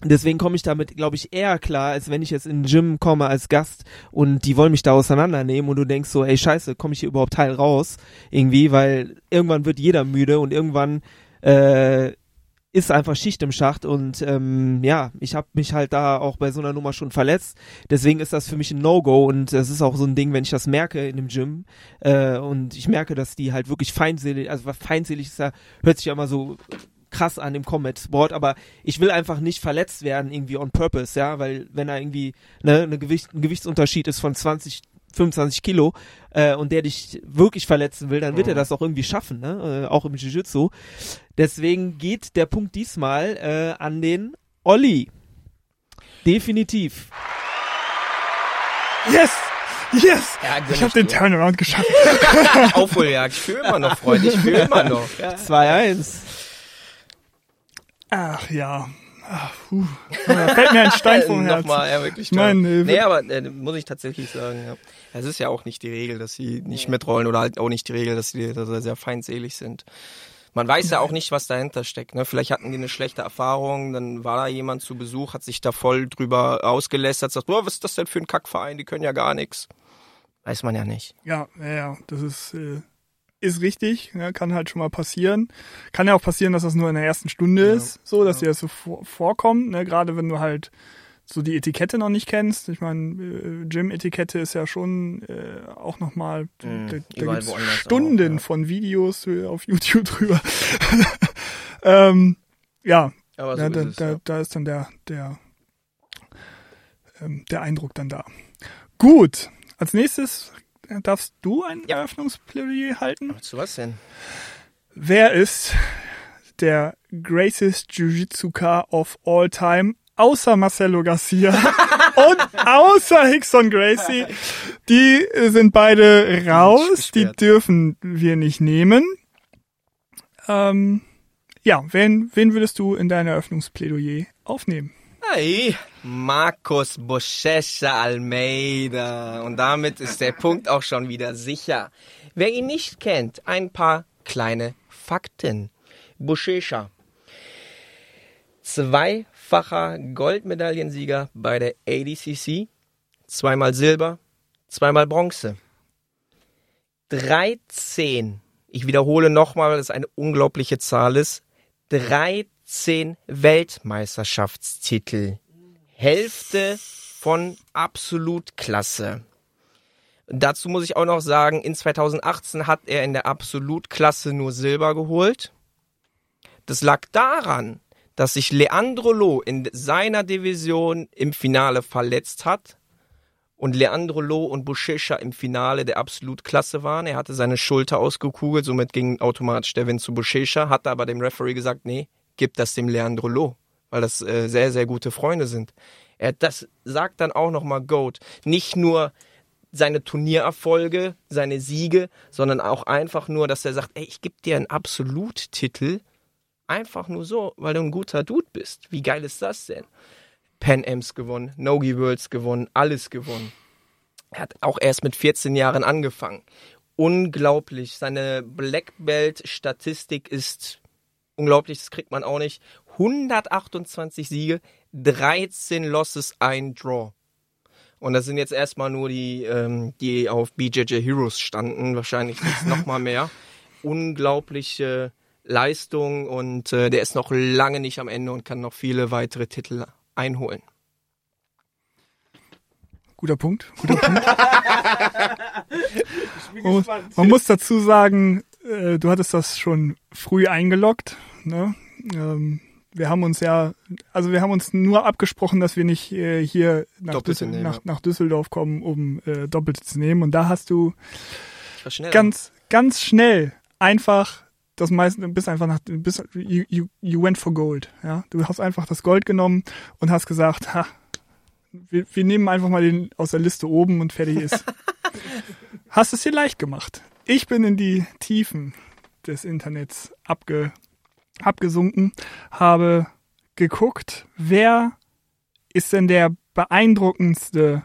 S1: deswegen komme ich damit, glaube ich, eher klar, als wenn ich jetzt in ein Gym komme als Gast und die wollen mich da auseinandernehmen und du denkst so, ey, scheiße, komme ich hier überhaupt heil raus? Irgendwie, weil irgendwann wird jeder müde und irgendwann äh, ist einfach Schicht im Schacht und ähm, ja, ich habe mich halt da auch bei so einer Nummer schon verletzt. Deswegen ist das für mich ein No-Go und das ist auch so ein Ding, wenn ich das merke in dem Gym äh, und ich merke, dass die halt wirklich feindselig, also feindselig ist ja, hört sich ja immer so krass an im Combat Sport, aber ich will einfach nicht verletzt werden irgendwie on purpose, ja, weil wenn da irgendwie ne, eine Gewicht, ein Gewichtsunterschied ist von 20 25 Kilo äh, und der dich wirklich verletzen will, dann wird er das auch irgendwie schaffen, ne? äh, auch im Jiu-Jitsu. Deswegen geht der Punkt diesmal äh, an den Olli. Definitiv.
S2: Yes! Yes!
S3: Ja,
S2: Ich habe den. Turnaround geschafft.
S3: Aufholjagd, ich fühle immer noch, Freunde, ich fühle immer noch.
S1: 2-1.
S2: Ach ja. Ach, puh. Da fällt mir ein Stein vom Herzen.
S3: Nochmal, ja, wirklich. Toll.
S2: äh,
S3: nee, aber äh, muss ich tatsächlich sagen, ja. Es ist ja auch nicht die Regel, dass sie nicht mitrollen oder halt auch nicht die Regel, dass sie dass sie sehr feindselig sind. Man weiß ja auch nicht, was dahinter steckt. Ne? Vielleicht hatten die eine schlechte Erfahrung, dann war da jemand zu Besuch, hat sich da voll drüber ausgelästert, sagt, oh, was ist das denn für ein Kackverein, die können ja gar nichts. Weiß man ja nicht.
S2: Ja, ja, ja, das ist, äh, ist richtig, ja, kann halt schon mal passieren. Kann ja auch passieren, dass das nur in der ersten Stunde ist, so, dass dir das so vor, vorkommt, ne, gerade wenn du halt so die Etikette noch nicht kennst. Ich meine, äh, Gym-Etikette ist ja schon äh, auch nochmal,
S3: Mhm,
S2: da, da
S3: woanders
S2: Stunden
S3: auch, ja.
S2: von Videos äh, auf YouTube drüber. ähm, ja,
S3: Aber so
S2: ja,
S3: ist
S2: da,
S3: es,
S2: da,
S3: ja.
S2: da ist dann der, der, ähm, der Eindruck dann da. Gut, als nächstes darfst du ein
S3: Ja.
S2: Eröffnungsplädoyer halten.
S3: Zu was denn?
S2: Wer ist der greatest Jiu-Jitsuka of all time? Außer Marcelo Garcia und außer Hickson Gracie. Die sind beide raus. Die dürfen wir nicht nehmen. Ähm, ja, wen, wen würdest du in dein Eröffnungsplädoyer aufnehmen?
S3: Hey, Marcos Boschescha Almeida. Und damit ist der Punkt auch schon wieder sicher. Wer ihn nicht kennt, ein paar kleine Fakten. Boschescha. Zweifacher Goldmedaillensieger bei der ADCC. Zweimal Silber, zweimal Bronze. 13, ich wiederhole nochmal, weil das eine unglaubliche Zahl ist, 13 Weltmeisterschaftstitel. Hälfte von Absolutklasse. Dazu muss ich auch noch sagen, in 2018 hat er in der Absolutklasse nur Silber geholt. Das lag daran, dass sich Leandro Lo in seiner Division im Finale verletzt hat und Leandro Lo und Bushesha im Finale der Absolutklasse waren. Er hatte seine Schulter ausgekugelt, somit ging automatisch der Wind zu Bushesha, hatte aber dem Referee gesagt, nee, gib das dem Leandro Lo, weil das äh, sehr, sehr gute Freunde sind. Er, das sagt dann auch nochmal Goat. Nicht nur seine Turniererfolge, seine Siege, sondern auch einfach nur, dass er sagt, ey, ich gebe dir einen Absoluttitel, einfach nur so, weil du ein guter Dude bist. Wie geil ist das denn? Pan Ams gewonnen, Nogi Worlds gewonnen, alles gewonnen. Er hat auch erst mit 14 Jahren angefangen. Unglaublich. Seine Black Belt Statistik ist unglaublich, das kriegt man auch nicht. 128 Siege, 13 Losses, ein Draw. Und das sind jetzt erstmal nur die, ähm, die auf BJJ Heroes standen. Wahrscheinlich noch mal mehr. Unglaubliche Leistung und äh, der ist noch lange nicht am Ende und kann noch viele weitere Titel einholen.
S2: Guter Punkt. Guter Punkt. man, muss, man muss dazu sagen, äh, du hattest das schon früh eingeloggt. Ne? Ähm, wir haben uns ja, also wir haben uns nur abgesprochen, dass wir nicht äh, hier nach, Düssel
S3: nehmen,
S2: nach, nach Düsseldorf kommen, um äh, Doppelte zu nehmen. Und da hast du ganz, ganz schnell einfach das meiste, bist einfach nach, bist, you, you, you went for gold, ja. Du hast einfach das Gold genommen und hast gesagt, ha, wir, wir nehmen einfach mal den aus der Liste oben und fertig ist. hast es dir leicht gemacht. Ich bin in die Tiefen des Internets abge, abgesunken, habe geguckt, wer ist denn der beeindruckendste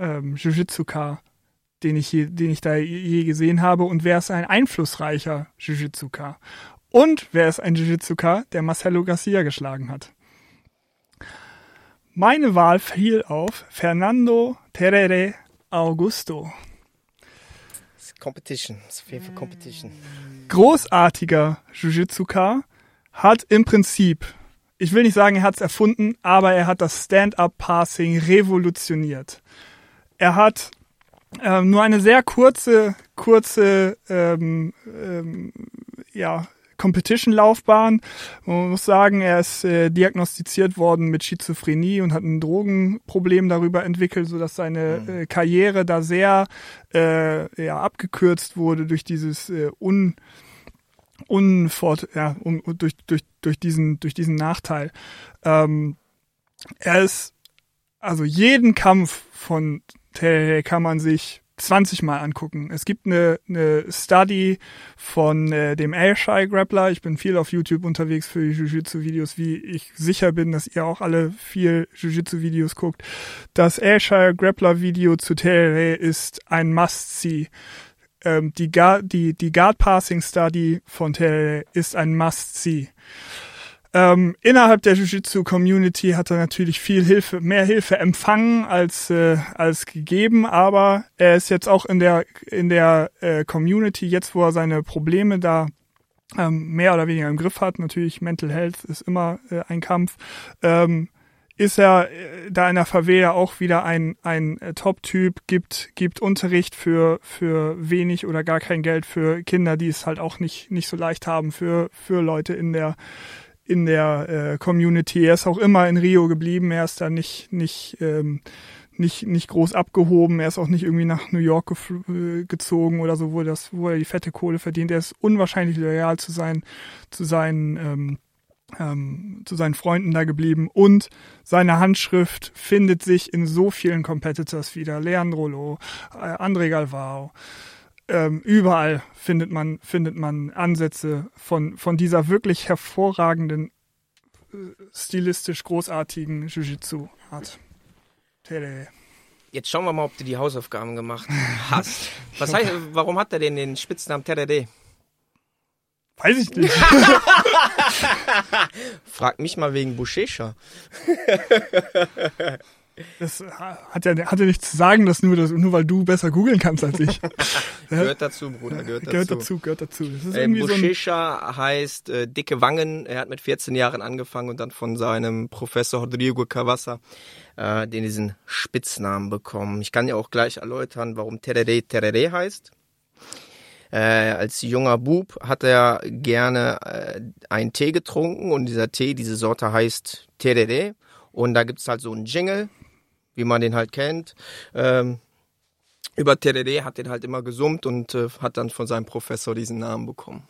S2: ähm, Jujutsuka, den ich, je, den ich da je gesehen habe und wer ist ein einflussreicher Jujutsuka und wer ist ein Jujutsuka, der Marcelo Garcia geschlagen hat. Meine Wahl fiel auf Fernando Terere Augusto.
S3: Competition. Das ist auf jeden Fall Competition.
S2: großartiger Jujutsuka, hat im Prinzip, ich will nicht sagen, er hat es erfunden, aber er hat das Stand-up-Passing revolutioniert. Er hat ähm, nur eine sehr kurze, kurze, ähm, ähm, ja, Competition-Laufbahn. Man muss sagen, er ist äh, diagnostiziert worden mit Schizophrenie und hat ein Drogenproblem darüber entwickelt, sodass seine äh, Karriere da sehr äh, ja, abgekürzt wurde durch dieses äh, un unfort ja um, durch durch durch diesen durch diesen Nachteil. Ähm, er ist also jeden Kampf von Terere kann man sich 20 Mal angucken. Es gibt eine, eine Study von äh, dem Airshire Grappler. Ich bin viel auf YouTube unterwegs für Jiu-Jitsu-Videos, wie ich sicher bin, dass ihr auch alle viel Jiu-Jitsu-Videos guckt. Das Airshire Grappler-Video zu Terere ist ein Must-See. Ähm, die, Guard, die, die Guard Passing Study von Terere ist ein Must-See. Ähm, innerhalb der Jiu-Jitsu-Community hat er natürlich viel Hilfe, mehr Hilfe empfangen als äh, als gegeben, aber er ist jetzt auch in der in der äh, Community jetzt, wo er seine Probleme da ähm, mehr oder weniger im Griff hat. Natürlich Mental Health ist immer äh, ein Kampf. Ähm, ist er äh, da in der Favela auch wieder ein ein äh, Top-Typ, gibt gibt Unterricht für für wenig oder gar kein Geld für Kinder, die es halt auch nicht nicht so leicht haben für für Leute in der in der äh, Community. Er ist auch immer in Rio geblieben. Er ist da nicht nicht ähm, nicht nicht groß abgehoben. Er ist auch nicht irgendwie nach New York äh, gezogen oder so, wo das wo er die fette Kohle verdient. Er ist unwahrscheinlich loyal zu sein zu seinen ähm, ähm, zu seinen Freunden da geblieben und seine Handschrift findet sich in so vielen Competitors wieder. Leandro Rollo, äh, André Galvao, ähm, überall findet man, findet man Ansätze von, von dieser wirklich hervorragenden, äh, stilistisch großartigen Jiu-Jitsu-Art. Tele.
S3: Jetzt schauen wir mal, ob du die Hausaufgaben gemacht hast. Was heißt, warum hat er denn den Spitznamen Terede?
S2: Weiß ich nicht.
S3: Frag mich mal wegen Bushesha.
S2: Das hat ja, hat ja nichts zu sagen, dass nur, das, nur weil du besser googeln kannst als ich.
S3: Gehört dazu, Bruder, gehört dazu.
S2: Gehört dazu, gehört dazu. Das ist
S3: Ähm,
S2: irgendwie so ein,
S3: heißt äh, dicke Wangen. Er hat mit 14 Jahren angefangen und dann von seinem Professor Rodrigo Cavassa äh, den diesen Spitznamen bekommen. Ich kann ja auch gleich erläutern, warum Terere Terere heißt. Äh, als junger Bub hat er gerne äh, einen Tee getrunken und dieser Tee, diese Sorte heißt Terere. Und da gibt's halt so einen Jingle, wie man den halt kennt. Ähm, über Terere hat den halt immer gesummt und äh, hat dann von seinem Professor diesen Namen bekommen.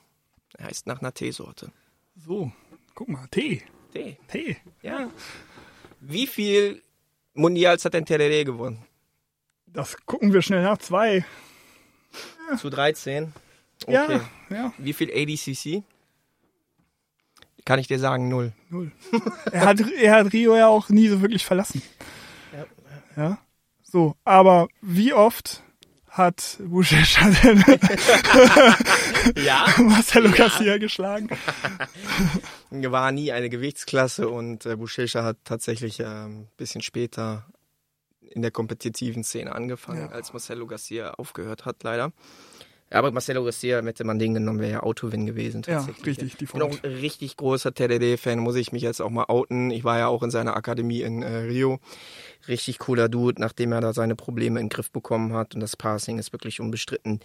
S3: Er heißt nach einer Teesorte.
S2: so, guck mal, Tee.
S3: Tee.
S2: Tee.
S3: Ja. Wie viel Mundials hat denn Terere gewonnen?
S2: Das gucken wir schnell nach. Zwei.
S3: Zu 13. Okay.
S2: Ja, ja,
S3: Wie viel ADCC? Kann ich dir sagen, null.
S2: null. er, hat, er hat Rio ja auch nie so wirklich verlassen. Ja. So, aber wie oft hat Bushesha denn
S3: Ja.
S2: Marcelo Garcia geschlagen?
S3: War nie eine Gewichtsklasse und äh, Bushesha hat tatsächlich äh, ein bisschen später in der kompetitiven Szene angefangen,
S2: Ja.
S3: als Marcelo Garcia aufgehört hat, leider. Ja, aber Marcelo Garcia, hätte man den genommen, wäre ja Autowin gewesen.
S2: Ja,
S3: Tatsächlich.
S2: richtig, die
S3: Ich bin auch
S2: Front.
S3: ein richtig großer TDD-Fan, muss ich mich jetzt auch mal outen. Ich war ja auch in seiner Akademie in äh, Rio. Richtig cooler Dude, nachdem er da seine Probleme in den Griff bekommen hat. Und das Passing ist wirklich unbestritten.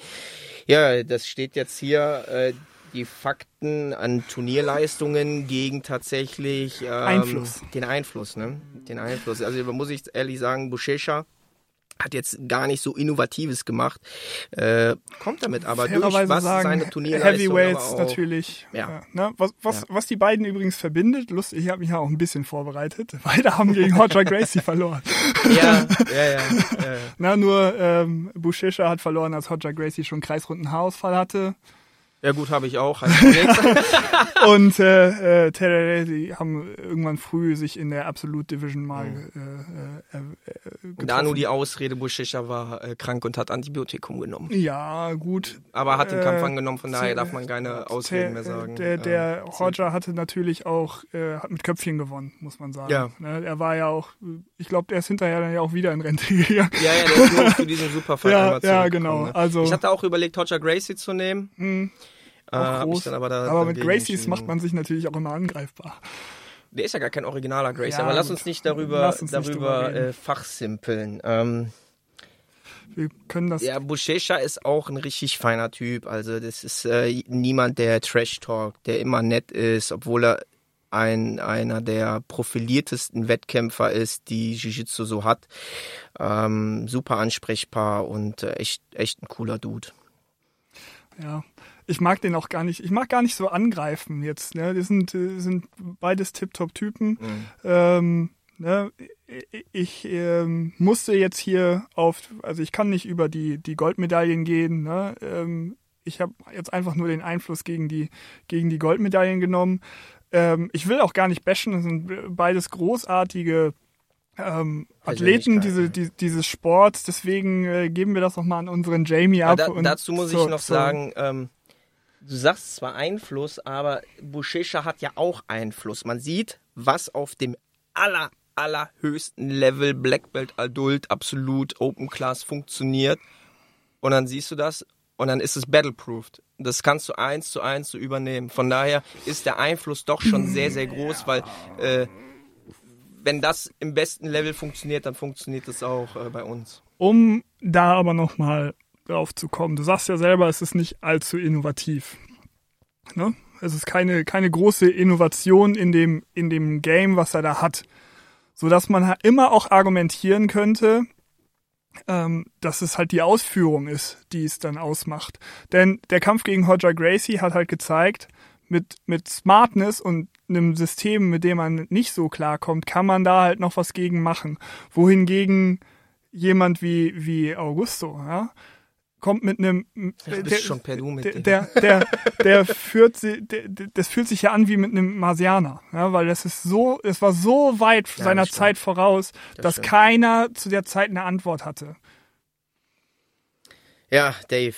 S3: Ja, das steht jetzt hier. Äh, die Fakten an Turnierleistungen gegen tatsächlich ähm,
S2: Einfluss.
S3: den Einfluss, ne? Den Einfluss. Also man muss ich ehrlich sagen, Bushesha hat jetzt gar nicht so Innovatives gemacht, äh, kommt damit aber durch,
S2: Fairerweise
S3: was
S2: sagen,
S3: seine Turnierleistung
S2: Heavyweights
S3: auch,
S2: natürlich.
S3: Ja.
S2: Ja, ne? was, was,
S3: Ja.
S2: was die beiden übrigens verbindet, lustig, ich habe mich ja auch ein bisschen vorbereitet. Beide haben gegen Roger Gracie verloren.
S3: Ja, ja, ja. äh,
S2: Na, nur ähm, Bushesha hat verloren, als Roger Gracie schon kreisrunden Haarausfall hatte.
S3: Ja gut, habe ich auch.
S2: Und äh, äh, Terere, die haben irgendwann früh sich in der Absolute Division mal äh, äh, äh,
S3: Und da nur die Ausrede, Bushisha war äh, krank und hat Antibiotikum genommen.
S2: Ja, gut.
S3: Aber hat den
S2: Äh,
S3: Kampf angenommen, von daher
S2: Äh,
S3: darf man keine Ausreden mehr
S2: der,
S3: sagen.
S2: Der, der
S3: Ähm,
S2: Roger hatte natürlich auch, äh, hat mit Köpfchen gewonnen, muss man sagen.
S3: Ja.
S2: Ne, er war ja auch, ich glaube, der ist hinterher dann ja auch wieder in Rente gegangen.
S3: Ja, ja, der ist nur für diesen Superfight
S2: Ja,
S3: einmal
S2: ja, genau.
S3: Ne?
S2: Also-
S3: ich hatte auch überlegt, Roger Gracie zu nehmen.
S2: Hm,
S3: Äh,
S2: auch
S3: hab ich
S2: groß.
S3: dann aber
S2: aber mit Gracies macht man sich natürlich auch immer angreifbar.
S3: Der ist ja gar kein originaler Gracie,
S2: Ja,
S3: aber lass uns nicht darüber,
S2: uns
S3: darüber äh, fachsimpeln. Ähm,
S2: Wir können das.
S3: ja, Bushesha ist auch ein richtig feiner Typ. Also das ist äh, niemand, der Trash talkt, der immer nett ist, obwohl er ein, einer der profiliertesten Wettkämpfer ist, die Jiu-Jitsu so hat. Ähm, super ansprechbar und äh, echt, echt ein cooler Dude.
S2: Ja. Ich mag den auch gar nicht, ich mag gar nicht so angreifen jetzt. Ne? Die sind, äh, sind beides Tip-Top-Typen. Ähm, ne? Ich ähm, musste jetzt hier auf, also ich kann nicht über die, die Goldmedaillen gehen. Ne? Ähm, ich habe jetzt einfach nur den Einfluss gegen die, gegen die Goldmedaillen genommen. Ähm, ich will auch gar nicht bashen, das sind beides großartige ähm, Athleten diese, die, dieses Sports. Deswegen äh, geben wir das nochmal an unseren Jamie ab.
S3: Aber da,
S2: und
S3: dazu muss
S2: zur-
S3: ich noch
S2: zur-
S3: sagen, ähm, du sagst zwar Einfluss, aber Bushesha hat ja auch Einfluss. Man sieht, was auf dem aller, allerhöchsten Level Black Belt Adult absolut Open Class funktioniert. Und dann siehst du das und dann ist es battleproofed. Das kannst du eins zu eins so übernehmen. Von daher ist der Einfluss doch schon sehr, sehr groß, weil äh, wenn das im besten Level funktioniert, dann funktioniert das auch äh, bei uns.
S2: Um da aber nochmal drauf zu kommen, du sagst ja selber, es ist nicht allzu innovativ. Ne? Es ist keine, keine große Innovation in dem, in dem Game, was er da hat. Sodass man immer auch argumentieren könnte, ähm, dass es halt die Ausführung ist, die es dann ausmacht. Denn der Kampf gegen Roger Gracie hat halt gezeigt, mit, mit Smartness und einem System, mit dem man nicht so klarkommt, kann man da halt noch was gegen machen. Wohingegen jemand wie, wie Augusto, ja, kommt mit einem,
S3: Du bist schon per Du mit
S2: der,
S3: dem.
S2: der, der, der führt sie, der, der, das fühlt sich ja an wie mit einem Marsianer, ja, weil das ist so, es war so weit
S3: Ja,
S2: seiner. Zeit voraus,
S3: Das
S2: dass
S3: stimmt.
S2: keiner zu der Zeit eine Antwort hatte.
S3: Ja, Dave.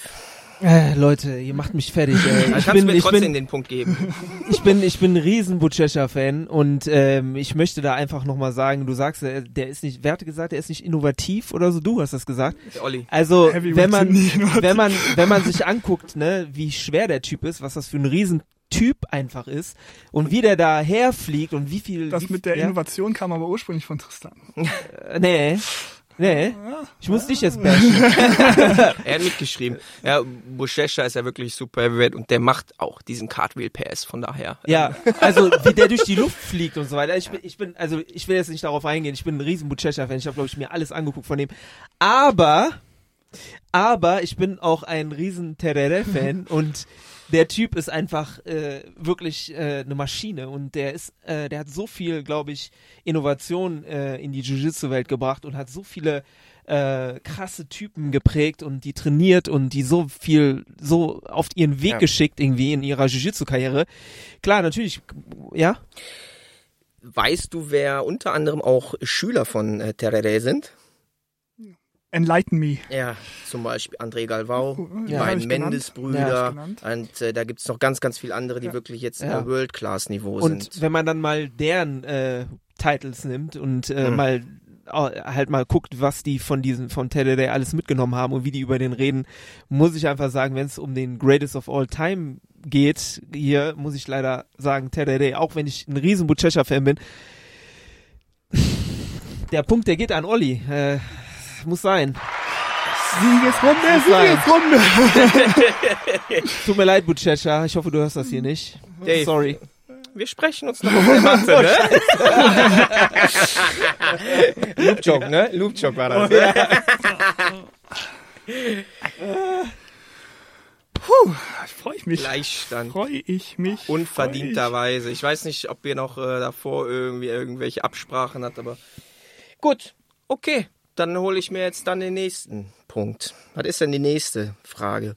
S1: Äh, Leute, ihr macht mich fertig. Ey. Ich
S3: Kannst du
S1: bin,
S3: mir
S1: ich
S3: trotzdem
S1: bin,
S3: den Punkt geben?
S1: ich bin, ich bin ein riesen Butchesha-Fan und ähm, ich möchte da einfach nochmal sagen, du sagst, äh, der ist nicht, wer hat gesagt, der ist nicht innovativ oder so, du hast das gesagt.
S3: Der Olli.
S1: Also, wenn man, wenn man, wenn man sich anguckt, ne, wie schwer der Typ ist, was das für ein riesen Typ einfach ist und wie der da herfliegt und wie viel,
S2: Das
S1: wie,
S2: mit der
S1: ja,
S2: Innovation kam aber ursprünglich von Tristan.
S1: äh, nee, nee, ich muss dich jetzt bashen.
S3: Er hat mitgeschrieben. Ja, Bushesha ist ja wirklich super heavyweight und der macht auch diesen Cartwheel Pass, von daher.
S1: Ja, also wie der durch die Luft fliegt und so weiter. Ich bin, ich bin, also ich will jetzt nicht darauf eingehen. Ich bin ein riesen Butchesha-Fan. Ich habe, glaube ich, mir alles angeguckt von dem. Aber, aber ich bin auch ein riesen Terere-Fan und der Typ ist einfach äh, wirklich äh, eine Maschine und der ist, äh, der hat so viel, glaube ich, Innovation äh, in die Jiu-Jitsu-Welt gebracht und hat so viele äh, krasse Typen geprägt und die trainiert und die so viel so auf ihren Weg
S3: Ja.
S1: geschickt irgendwie in ihrer Jiu-Jitsu-Karriere. Klar, natürlich, ja.
S3: Weißt du, wer unter anderem auch Schüler von äh, Terere sind?
S2: Enlighten me.
S3: Ja, zum Beispiel André Galvao, die
S2: Ja,
S3: beiden. Mendes-Brüder.
S2: Ja,
S3: und äh, da gibt's noch ganz, ganz viele andere, die
S2: Ja.
S3: wirklich jetzt
S1: Ja.
S3: World-Class-Niveau
S1: Und
S3: sind.
S1: wenn man dann mal deren äh, Titles nimmt und äh,
S3: Mhm.
S1: mal halt mal guckt, was die von diesen von Teddy alles mitgenommen haben und wie die über den reden, muss ich einfach sagen, wenn es um den Greatest of All Time geht, hier muss ich leider sagen, Teddy, auch wenn ich ein riesen Butchesha-Fan bin, der Punkt, der geht an Olli. Äh, muss sein.
S2: Siegesrunde, Siegesrunde.
S1: Tut mir leid, Buchecha. Ich hoffe, du hörst das hier nicht.
S3: Dave.
S1: Sorry.
S3: Wir sprechen uns noch auf der Matte, ne? Loop Joke, ne? Loop Joke war das. Ne?
S2: Puh, freue ich mich.
S3: Gleichstand.
S2: Freue ich mich.
S3: Unverdienterweise. Ich weiß nicht, ob ihr noch äh, davor irgendwie irgendwelche Absprachen habt, aber gut, okay. Dann hole ich mir jetzt dann den nächsten Punkt. Was ist denn die nächste Frage?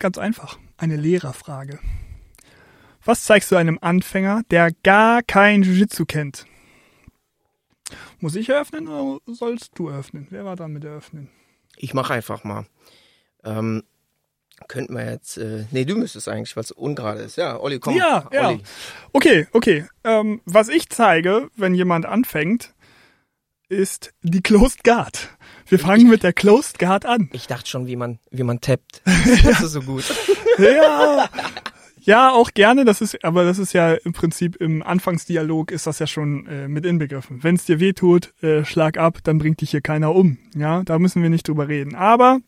S2: Ganz einfach. Eine Lehrerfrage. Was zeigst du einem Anfänger, der gar kein Jiu-Jitsu kennt? Muss ich eröffnen oder sollst du eröffnen? Wer war dran mit eröffnen?
S3: Ich mache einfach mal. Ähm, könnten wir jetzt. Äh, nee, du müsstest eigentlich, weil es ungerade ist. Ja, Olli, komm.
S2: Ja, ja.
S3: Olli.
S2: Okay, okay. Ähm, was ich zeige, wenn jemand anfängt, ist die Closed Guard. Wir fangen mit der Closed Guard an.
S3: Ich dachte schon, wie man, wie man tappt. Das ist so gut.
S2: Ja. Ja, auch gerne. Das ist, aber das ist ja im Prinzip im Anfangsdialog ist das ja schon äh, mit inbegriffen. Wenn es dir weh tut, äh, schlag ab, dann bringt dich hier keiner um. Ja, da müssen wir nicht drüber reden. Aber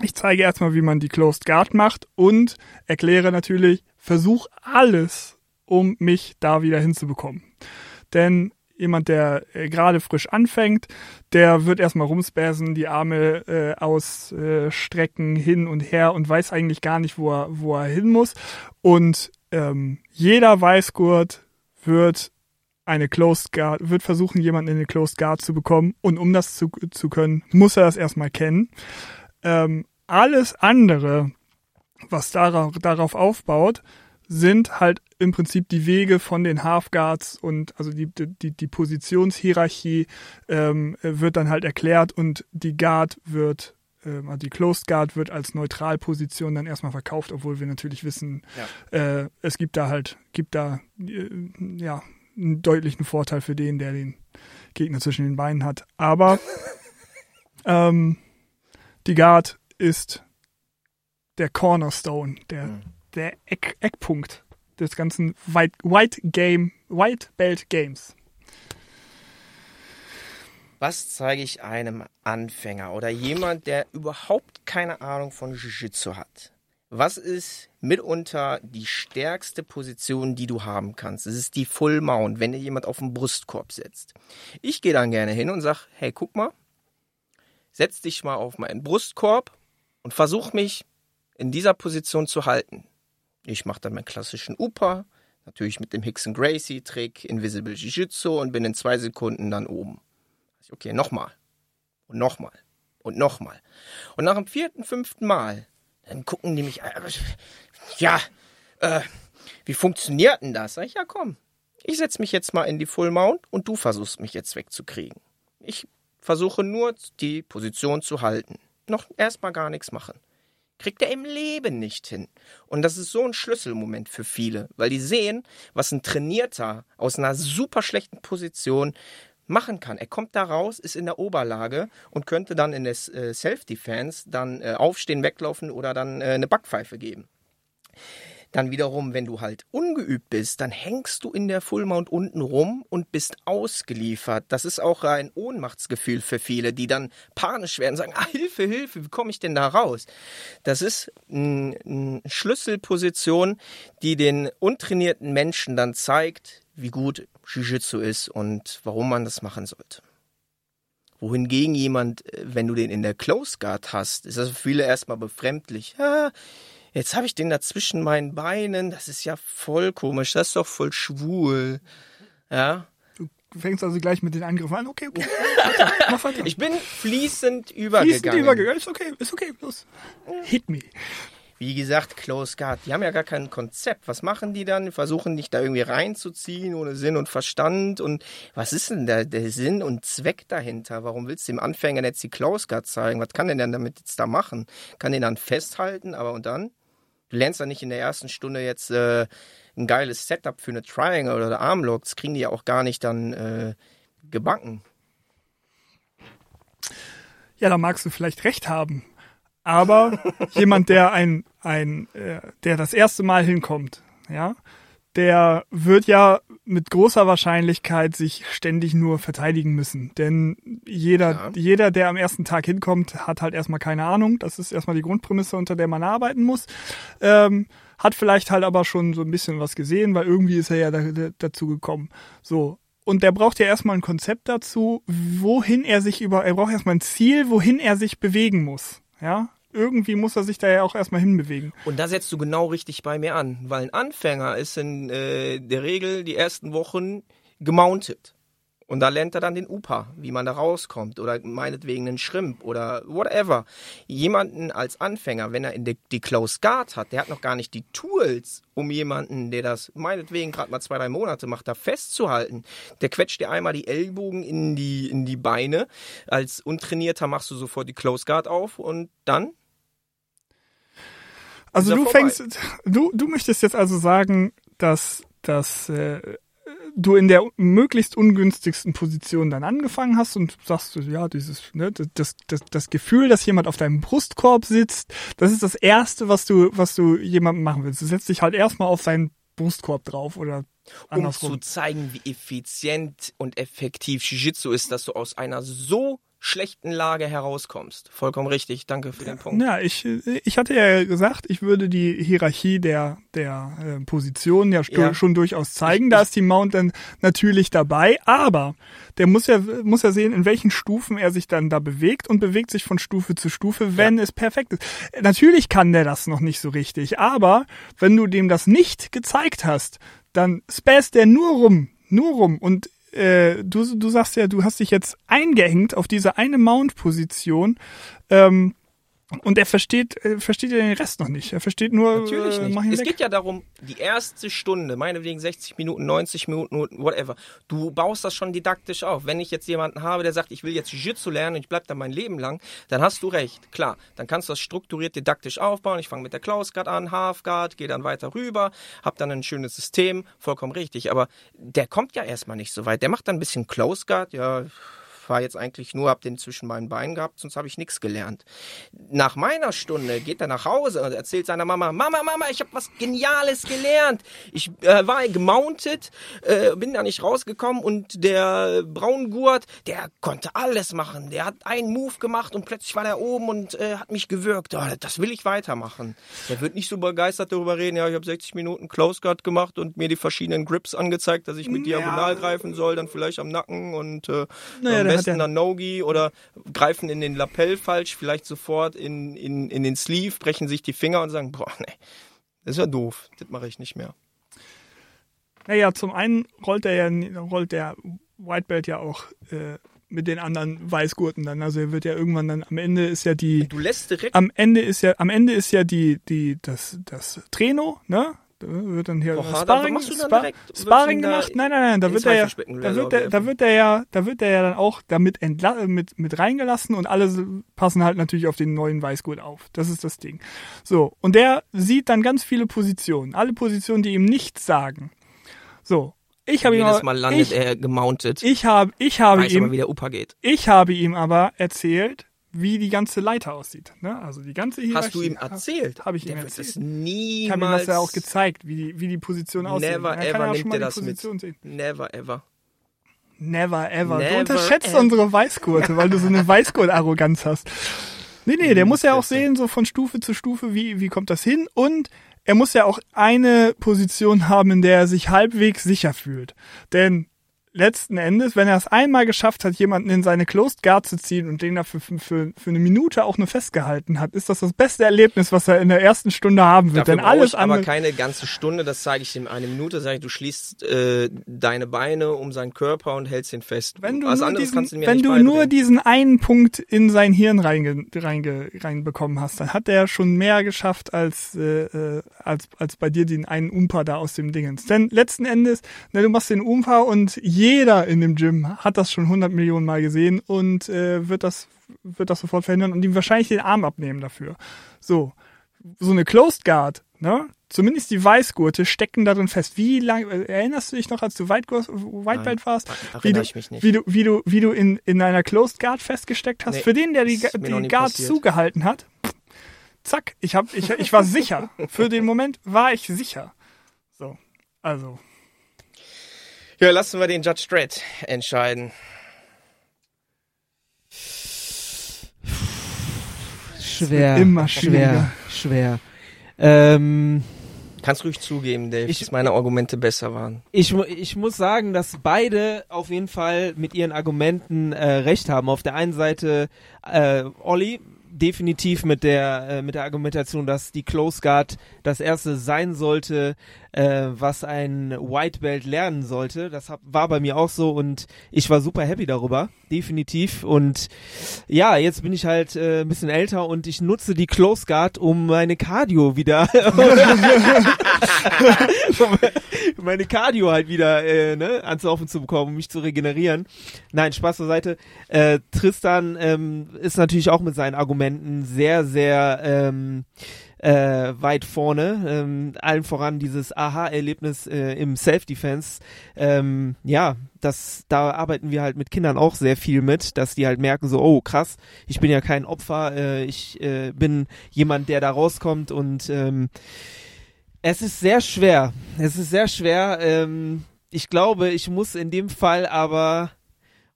S2: ich zeige erstmal, wie man die Closed Guard macht und erkläre natürlich, versuch alles, um mich da wieder hinzubekommen. Denn jemand, der äh, gerade frisch anfängt, der wird erstmal rumspäsen, die Arme äh, ausstrecken, hin und her und weiß eigentlich gar nicht, wo er, wo er hin muss. Und ähm, jeder Weißgurt wird eine Closed Guard, wird versuchen, jemanden in eine Closed Guard zu bekommen. Und um das zu, zu können, muss er das erstmal kennen. Ähm, alles andere, was darauf, darauf aufbaut, sind halt im Prinzip die Wege von den Halfguards und also die, die, die Positionshierarchie ähm, wird dann halt erklärt und die Guard wird, ähm, also die Closed Guard wird als Neutralposition dann erstmal verkauft, obwohl wir natürlich wissen,
S3: Ja.
S2: äh, es gibt da halt, gibt da äh, ja einen deutlichen Vorteil für den, der den Gegner zwischen den Beinen hat. Aber ähm, die Guard ist der Cornerstone, der,
S3: Mhm.
S2: Der Eck, Eckpunkt des ganzen White, White Game, White Belt Games.
S3: Was zeige ich einem Anfänger oder jemand, der überhaupt keine Ahnung von Jiu-Jitsu hat? Was ist mitunter die stärkste Position, die du haben kannst? Es ist die Full Mount, wenn dir jemand auf den Brustkorb setzt. Ich gehe dann gerne hin und sag, hey, guck mal, setz dich mal auf meinen Brustkorb und versuch mich in dieser Position zu halten. Ich mache dann meinen klassischen Upa, natürlich mit dem Hickson Gracie Trick, Invisible Jiu-Jitsu und bin in zwei Sekunden dann oben. Okay, nochmal. Und nochmal. Und nochmal. Und nach dem vierten, fünften Mal, dann gucken die mich, äh, ja, äh, wie funktioniert denn das? Sag ich, ja komm, ich setz mich jetzt mal in die Full Mount und du versuchst mich jetzt wegzukriegen. Ich versuche nur die Position zu halten. Noch erstmal gar nichts machen. Kriegt er im Leben nicht hin. Und das ist so ein Schlüsselmoment für viele, weil die sehen, was ein Trainierter aus einer super schlechten Position machen kann. Er kommt da raus, ist in der Oberlage und könnte dann in der äh, Self-Defense dann äh, aufstehen, weglaufen oder dann äh, eine Backpfeife geben. Dann wiederum, wenn du halt ungeübt bist, dann hängst du in der Full Mount unten rum und bist ausgeliefert. Das ist auch ein Ohnmachtsgefühl für viele, die dann panisch werden und sagen, ah, Hilfe, Hilfe, wie komme ich denn da raus? Das ist eine Schlüsselposition, die den untrainierten Menschen dann zeigt, wie gut Jiu-Jitsu ist und warum man das machen sollte. Wohingegen jemand, äh, wenn du den in der Close Guard hast, ist das für viele erstmal befremdlich. Ja, jetzt habe ich den da zwischen meinen Beinen, das ist ja voll komisch, das ist doch voll schwul. Ja,
S2: Du fängst also gleich mit den Angriffen an. Okay, okay. Mach weiter.
S3: ich bin fließend
S2: Fließend
S3: übergegangen.
S2: übergegangen. Ist okay, ist okay, los. Hit me.
S3: Wie gesagt, Close Guard, die haben ja gar kein Konzept. Was machen die dann? Versuchen dich da irgendwie reinzuziehen ohne Sinn und Verstand. Und was ist denn da der Sinn und Zweck dahinter? Warum willst du dem Anfänger jetzt die Close Guard zeigen? Was kann der denn damit jetzt da machen? Kann den dann festhalten, aber und dann? Du lernst dann nicht in der ersten Stunde jetzt äh, ein geiles Setup für eine Triangle oder Armlock. Das kriegen die ja auch gar nicht dann äh, gebacken.
S2: Ja, da magst du vielleicht recht haben. Aber jemand, der ein, ein, äh, der das erste Mal hinkommt, ja, der wird ja mit großer Wahrscheinlichkeit sich ständig nur verteidigen müssen. Denn jeder,
S3: Ja.
S2: jeder, der am ersten Tag hinkommt, hat halt erstmal keine Ahnung. Das ist erstmal die Grundprämisse, unter der man arbeiten muss. Ähm, hat vielleicht halt aber schon so ein bisschen was gesehen, weil irgendwie ist er ja da, da, dazu gekommen. So. Und der braucht ja erstmal ein Konzept dazu, wohin er sich über, er braucht erstmal ein Ziel, wohin er sich bewegen muss. Ja. Irgendwie muss er sich da ja auch erstmal hinbewegen.
S3: Und da setzt du genau richtig bei mir an, weil ein Anfänger ist in äh, der Regel die ersten Wochen gemountet. Und da lernt er dann den UPA, wie man da rauskommt oder meinetwegen einen Shrimp oder whatever. Jemanden als Anfänger, wenn er in die, die Close Guard hat, der hat noch gar nicht die Tools, um jemanden, der das meinetwegen gerade mal zwei, drei Monate macht, da festzuhalten. Der quetscht dir einmal die Ellbogen in die, in die Beine. Als Untrainierter machst du sofort die Close Guard auf und dann
S2: Also du
S3: vorbei.
S2: fängst, du, du möchtest jetzt also sagen, dass, dass äh, du in der möglichst ungünstigsten Position dann angefangen hast und sagst, ja, dieses, ne, das, das, das Gefühl, dass jemand auf deinem Brustkorb sitzt, das ist das Erste, was du, was du jemandem machen willst. Du setzt dich halt erstmal auf seinen Brustkorb drauf oder
S3: um
S2: andersrum.
S3: zu zeigen, wie effizient und effektiv Jiu-Jitsu ist, dass du aus einer so schlechten Lage herauskommst. Vollkommen richtig. Danke für den Punkt.
S2: Ja, ich, ich hatte ja gesagt, ich würde die Hierarchie der, der äh, Positionen ja,
S3: Ja.
S2: schon durchaus zeigen. Da ist die Mount dann natürlich dabei, aber der muss ja, muss ja sehen, in welchen Stufen er sich dann da bewegt und bewegt sich von Stufe zu Stufe, wenn es perfekt ist. Natürlich kann der das noch nicht so richtig, aber wenn du dem das nicht gezeigt hast, dann späßt der nur rum, nur rum und äh, du, du sagst ja, du hast dich jetzt eingehängt auf diese eine Mount-Position. Ähm, und er versteht, äh, versteht ja den Rest noch nicht. Er versteht nur,
S3: Natürlich
S2: äh,
S3: nicht.
S2: ihn
S3: Es
S2: weg.
S3: geht ja darum, die erste Stunde, meinetwegen 60 Minuten, 90 Minuten, whatever. Du baust das schon didaktisch auf. Wenn ich jetzt jemanden habe, der sagt, ich will jetzt Jiu-Jitsu lernen und ich bleib da mein Leben lang, dann hast du recht. Klar, dann kannst du das strukturiert didaktisch aufbauen. Ich fange mit der Close Guard an, Half Guard, gehe dann weiter rüber, hab dann ein schönes System, vollkommen richtig. Aber der kommt ja erstmal nicht so weit. Der macht dann ein bisschen Close Guard, ja, war jetzt eigentlich nur, hab den zwischen meinen Beinen gehabt, sonst habe ich nichts gelernt. Nach meiner Stunde geht er nach Hause und erzählt seiner Mama, Mama, Mama, ich habe was Geniales gelernt. Ich äh, war gemountet, äh, bin da nicht rausgekommen und der Braungurt, der konnte alles machen. Der hat einen Move gemacht und plötzlich war der oben und äh, hat mich gewürgt. Oh, das will ich weitermachen. Der wird nicht so begeistert darüber reden, ja, ich habe 60 Minuten Close Guard gemacht und mir die verschiedenen Grips angezeigt, dass ich mit
S2: Ja.
S3: diagonal greifen soll, dann vielleicht am Nacken und äh,
S2: Naja,
S3: besten dann No-Gi oder greifen in den Lapell falsch, vielleicht sofort in, in, in den Sleeve, brechen sich die Finger und sagen, boah, nee, das ist ja doof, das mache ich nicht mehr.
S2: Naja, zum einen rollt der ja, rollt der White Belt ja auch äh, mit den anderen Weißgurten dann. Also er wird ja irgendwann dann am Ende ist ja die
S3: Du lässt direkt
S2: am Ende ist ja am Ende ist ja die die das das Treno, ne? Da wird dann hier
S3: da
S2: Sparring,
S3: dann
S2: Spa
S3: direkt-
S2: Sparring
S3: da
S2: gemacht. Nein, nein, nein, da wird er ja da wird der, da wird der ja da wird der ja dann auch damit mit mit reingelassen und alle passen halt natürlich auf den neuen Weißgurt auf. Das ist das Ding. So, und der sieht dann ganz viele Positionen, alle Positionen, die ihm nichts sagen. So, ich habe ihm
S3: jedes
S2: aber-
S3: Mal landet
S2: ich,
S3: er gemountet.
S2: ich habe ich habe
S3: weiß aber,
S2: ihm
S3: wie der Upa geht.
S2: ich habe ihm aber erzählt, wie die ganze Leiter aussieht. Ne? Also die ganze Hierarchie.
S3: Hast du ihm erzählt?
S2: Habe ich
S3: der
S2: ihm erzählt. Ich
S3: niemals.
S2: habe ihm das ja auch gezeigt, wie die, wie die Position aussieht.
S3: Never ever
S2: er auch
S3: nimmt er das mit.
S2: Sehen.
S3: Never ever.
S2: Never ever.
S3: Never
S2: du unterschätzt
S3: ever.
S2: unsere Weißgurte, weil du so eine Weißgurt-Arroganz hast. Nee, nee, der muss ja auch sehen, so von Stufe zu Stufe, wie, wie kommt das hin. Und er muss ja auch eine Position haben, in der er sich halbwegs sicher fühlt. Denn letzten Endes, wenn er es einmal geschafft hat, jemanden in seine Closed Guard zu ziehen und den dafür für, für, für eine Minute auch nur festgehalten hat, ist das das beste Erlebnis, was er in der ersten Stunde haben wird.
S3: Dafür
S2: Denn alles
S3: ich aber keine ganze Stunde, das zeige ich ihm eine Minute, sage ich, du schließt äh, deine Beine um seinen Körper und hältst ihn fest.
S2: wenn du,
S3: Was
S2: nur diesen,
S3: du
S2: wenn du nur diesen einen Punkt in sein Hirn reinge, reinge, reinbekommen hast, dann hat er schon mehr geschafft als, äh, äh, als, als bei dir den einen Umpa da aus dem Dingens. Denn letzten Endes, ne, du machst den Umpa und jeder in dem Gym hat das schon 100 Millionen Mal gesehen und äh, wird das wird das sofort verhindern und ihm wahrscheinlich den Arm abnehmen dafür. So, so eine Closed Guard, ne? Zumindest die Weißgurte stecken darin fest. Wie lange erinnerst du dich noch, als du White, White Belt warst? Wie du, wie du, wie du, wie du in, in einer Closed Guard festgesteckt hast.
S3: Nee,
S2: Für den, der die, die Guard
S3: passiert.
S2: zugehalten hat, zack, ich hab, ich, ich war sicher. Für den Moment war ich sicher. So, also.
S3: Ja, lassen wir den Judge Dredd entscheiden.
S1: Schwer.
S2: immer
S1: schwer. Schwer. Ähm,
S3: Kannst ruhig zugeben, Dave,
S1: Ich-
S3: dass meine Argumente besser waren.
S1: ich, mu- ich muss sagen, dass beide auf jeden Fall mit ihren Argumenten äh, recht haben. Auf der einen Seite äh, Olli definitiv mit der äh, mit der Argumentation, dass die Close Guard das erste sein sollte, äh, was ein White Belt lernen sollte. Das hab, war bei mir auch so und ich war super happy darüber, definitiv. Und ja, jetzt bin ich halt äh, ein bisschen älter und ich nutze die Close Guard, um meine Cardio wieder meine Cardio halt wieder äh, ne, ans Laufen zu bekommen, um mich zu regenerieren. Nein, Spaß zur Seite. Äh, Tristan ähm, ist natürlich auch mit seinen Argumenten sehr, sehr ähm, äh, weit vorne. Ähm, allen voran dieses Aha-Erlebnis äh, im Self-Defense. Ähm, ja, das, da arbeiten wir halt mit Kindern auch sehr viel mit, dass die halt merken so, oh krass, ich bin ja kein Opfer, äh, ich äh, bin jemand, der da rauskommt und ähm, es ist sehr schwer. Es ist sehr schwer. Ähm, ich glaube, ich muss in dem Fall aber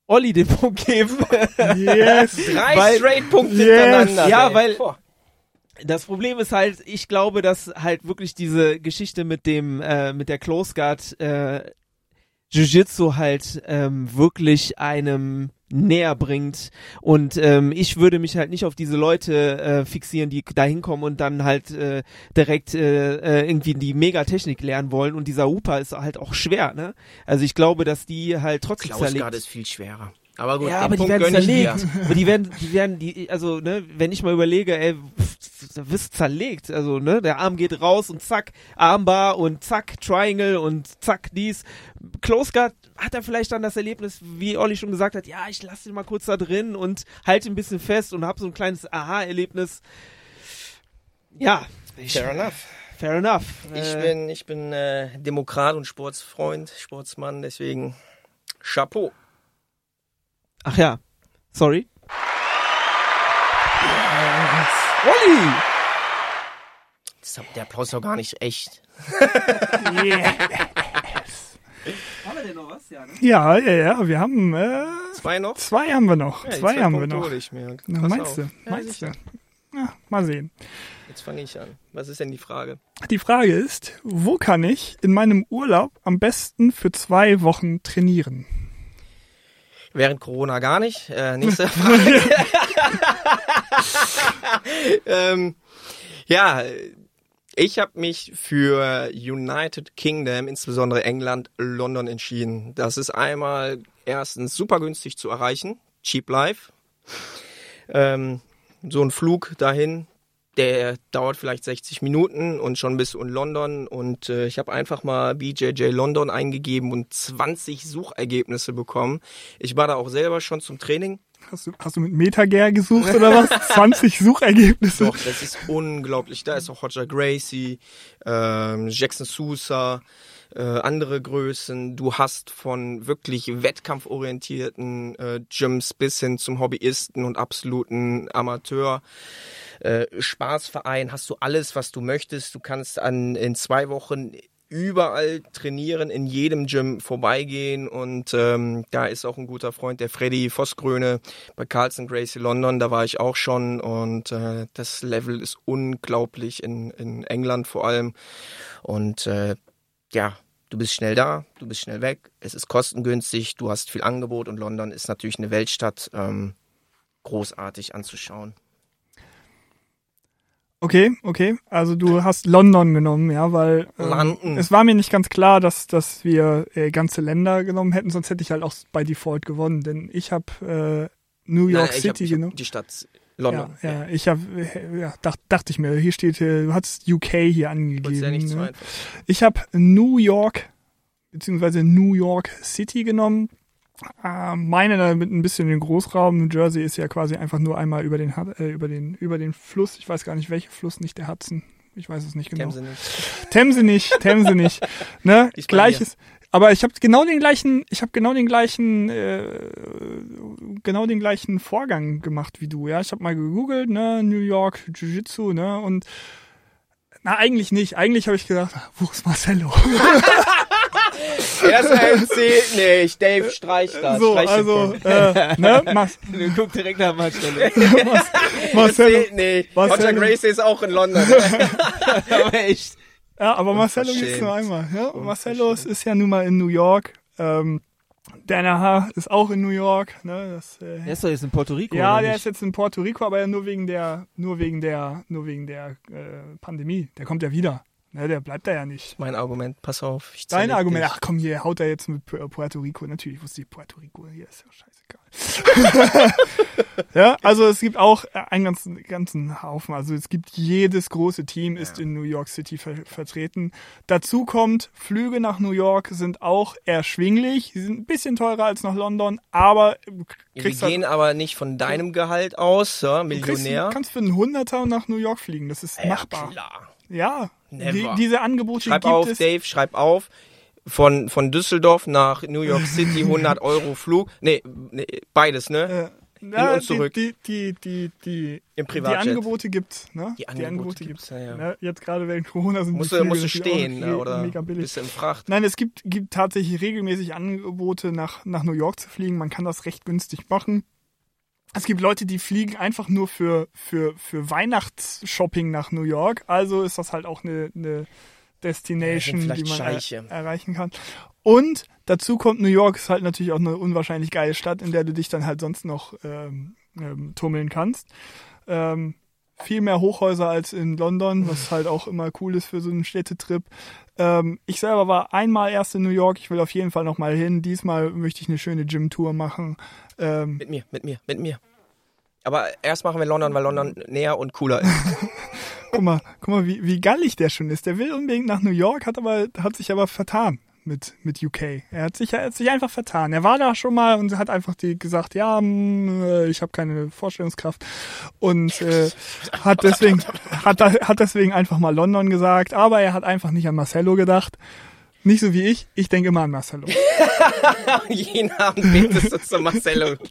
S1: Olli den Punkt geben.
S2: Yes.
S3: Drei
S1: Weil-
S3: Straight-Punkte
S2: Yes.
S3: hintereinander.
S1: Ja,
S3: Dave.
S1: weil-
S3: Boah.
S1: Das Problem ist halt, ich glaube, dass halt wirklich diese Geschichte mit dem, äh, mit der Close Guard äh, Jiu-Jitsu halt ähm, wirklich einem näher bringt und ähm, ich würde mich halt nicht auf diese Leute äh, fixieren, die da hinkommen und dann halt äh, direkt äh, äh, irgendwie die Megatechnik lernen wollen und dieser Upa ist halt auch schwer, ne? Also ich glaube, dass die halt trotzdem
S3: Klaus
S1: zerlegt
S3: gerade ist viel schwerer. Aber gut,
S1: ja,
S3: den
S1: aber die
S3: Punkt
S1: werden
S3: ich dir.
S1: zerlegt. aber die werden, die werden, die, also, ne, wenn ich mal überlege, ey, pff, da wirst du zerlegt. Also, ne, der Arm geht raus und zack, Armbar und zack, Triangle und zack, dies. Close Guard hat er vielleicht dann das Erlebnis, wie Olli schon gesagt hat, ja, ich lasse ihn mal kurz da drin und halte ein bisschen fest und hab so ein kleines Aha-Erlebnis. Ja. Ich,
S3: Fair enough.
S1: fair enough.
S3: Ich
S1: Äh,
S3: bin, ich bin äh, Demokrat und Sportsfreund, Sportsmann, deswegen Chapeau.
S1: Ach ja. Sorry. Olli!
S3: Der Applaus ist doch gar nicht echt.
S2: Yeah.
S1: Haben wir denn noch was? Ja, ne?
S2: Ja, ja, ja, wir haben äh,
S3: Zwei noch?
S2: zwei haben wir noch.
S3: Ja, die
S2: zwei haben wir
S3: Punkte
S2: noch.
S3: hole ich mir.
S2: Na,
S3: Pass
S2: meinst
S3: auf.
S2: du?
S3: Ja,
S2: meinst du?
S3: sicher.
S2: Ja, mal sehen.
S3: Jetzt fange ich an. Was ist denn die Frage?
S2: Die Frage ist, wo kann ich in meinem Urlaub am besten für zwei Wochen trainieren?
S3: Während Corona gar nicht. Äh, nächste Frage. ähm, ja, ich habe mich für United Kingdom, insbesondere England, London entschieden. Das ist einmal erstens super günstig zu erreichen, cheap life. Ähm, so ein Flug dahin, der dauert vielleicht 60 Minuten und schon bist du in London und äh, ich habe einfach mal BJJ London eingegeben und 20 Suchergebnisse bekommen. Ich war da auch selber schon zum Training.
S2: Hast du, hast du mit Metager gesucht oder was? 20 Suchergebnisse.
S3: Doch, das ist unglaublich. Da ist auch Roger Gracie, ähm, Jackson Sousa, äh, andere Größen. Du hast von wirklich wettkampforientierten äh, Gyms bis hin zum Hobbyisten und absoluten Amateur. Äh, Spaßverein hast du alles, was du möchtest. Du kannst an in zwei Wochen überall trainieren, in jedem Gym vorbeigehen und ähm, da ist auch ein guter Freund, der Freddy Vossgröne bei Carlson Gracie London, da war ich auch schon und äh, das Level ist unglaublich in, in England vor allem und äh, ja, du bist schnell da, du bist schnell weg, es ist kostengünstig, du hast viel Angebot und London ist natürlich eine Weltstadt, ähm, großartig anzuschauen.
S2: Okay, okay. Also du hast London genommen, ja, weil ähm, es war mir nicht ganz klar, dass, dass wir äh, ganze Länder genommen hätten, sonst hätte ich halt auch bei Default gewonnen, denn ich habe äh, New York
S3: Nein, ich hab,
S2: City
S3: ich hab
S2: genommen.
S3: die Stadt London.
S2: Ja, ja, ich habe, ja, dacht, dachte ich mir, hier steht, äh, du hast UK hier
S3: Wollt's ja nicht
S2: angegeben. Ne? Ich habe New York beziehungsweise New York City genommen. Äh, meine da mit ein bisschen den Großraum. New Jersey ist ja quasi einfach nur einmal über den äh, über den über den Fluss. Ich weiß gar nicht welcher Fluss, nicht der Hudson. Ich weiß es nicht genau.
S3: Themse nicht.
S2: Themse nicht, Themse nicht. Ne? Gleiches. Aber ich habe genau den gleichen, ich habe genau den gleichen, äh, genau den gleichen Vorgang gemacht wie du. Ja, ich habe mal gegoogelt, ne, New York Jiu-Jitsu, ne, und na eigentlich nicht. Eigentlich habe ich gedacht, wo ist Marcello?
S3: RSM zählt nicht. Dave, streich das.
S2: So,
S3: streich
S2: also, äh, ne, Mas
S1: Du guck direkt nach Marcello.
S2: Mas
S3: Das zählt nicht. Roger. Gracie ist auch in London.
S1: Aber echt.
S2: Ja, aber Marcelo gibt's
S3: Unverschämt.
S2: nur einmal. Ja? Marcelo ist ja nun mal in New York. Ähm, Danaher ist auch in New York. Ne? Das, äh,
S1: Der ist doch jetzt in Puerto Rico.
S2: ja,
S1: oder
S2: der
S1: nicht?
S2: ist jetzt in Puerto Rico, aber ja nur wegen der, nur wegen der, nur wegen der äh, Pandemie. Der kommt ja wieder. Ne? Der bleibt da ja nicht.
S3: mein Argument, pass auf. Ich
S2: Dein Argument,
S3: dich.
S2: ach komm, hier haut er jetzt mit Pu- Puerto Rico. Natürlich wusste ich Puerto Rico, hier ist ja scheißegal. ja, also es gibt auch einen ganzen, ganzen Haufen. Also es gibt jedes große Team ist in New York City ver vertreten. Dazu kommt, Flüge nach New York sind auch erschwinglich. Sie sind ein bisschen teurer als nach London, aber du
S3: Wir
S2: kriegst
S3: gehen
S2: halt,
S3: aber nicht von deinem Gehalt aus, ja,
S2: du kriegst,
S3: Millionär.
S2: kannst für einen Hunderter nach New York fliegen. Das ist
S3: ja,
S2: machbar.
S3: klar.
S2: Ja, die, diese Angebote
S3: Schreib
S2: gibt
S3: auf,
S2: es.
S3: Dave, schreib auf. Von, von Düsseldorf nach New York City 100 Euro Flug. Nee, nee beides, ne?
S2: Ja,
S3: und zurück.
S2: Die, die, die, die,
S3: Im
S2: die
S3: Privatjet.
S2: Angebote gibt's, ne?
S3: Die Angebote gibt's, ja, ja.
S2: Ne? Jetzt gerade während Corona sind
S3: Musst
S2: die Flüge
S3: musst du stehen, ne? oder
S2: mega billig.
S3: bist du in Fracht?
S2: Nein, es gibt, gibt tatsächlich regelmäßig Angebote, nach, nach New York zu fliegen. Man kann das recht günstig machen. Es gibt Leute, die fliegen einfach nur für, für, für Weihnachtsshopping nach New York. Also ist das halt auch eine, eine Destination, die man er,
S3: Scheiche.
S2: erreichen kann. Und dazu kommt New York ist halt natürlich auch eine unwahrscheinlich geile Stadt, in der du dich dann halt sonst noch ähm, ähm, tummeln kannst. Ähm, viel mehr Hochhäuser als in London, was halt auch immer cool ist für so einen Städtetrip. Ähm, ich selber war einmal erst in New York, ich will auf jeden Fall noch mal hin. Diesmal möchte ich eine schöne Gym-Tour machen. Ähm,
S3: Mit mir, mit mir, mit mir. Aber erst machen wir London, weil London näher und cooler ist.
S2: guck mal, guck mal, wie, wie gallig der schon ist. Der will unbedingt nach New York, hat aber hat sich aber vertan mit mit UK. Er hat sich er hat sich einfach vertan. Er war da schon mal und hat einfach die gesagt, ja, mm, äh, ich habe keine Vorstellungskraft und äh, hat deswegen hat hat deswegen einfach mal London gesagt. Aber er hat einfach nicht an Marcello gedacht. Nicht so wie ich. Ich denke immer an Marcello.
S3: Jeden Abend betest du zu Marcello.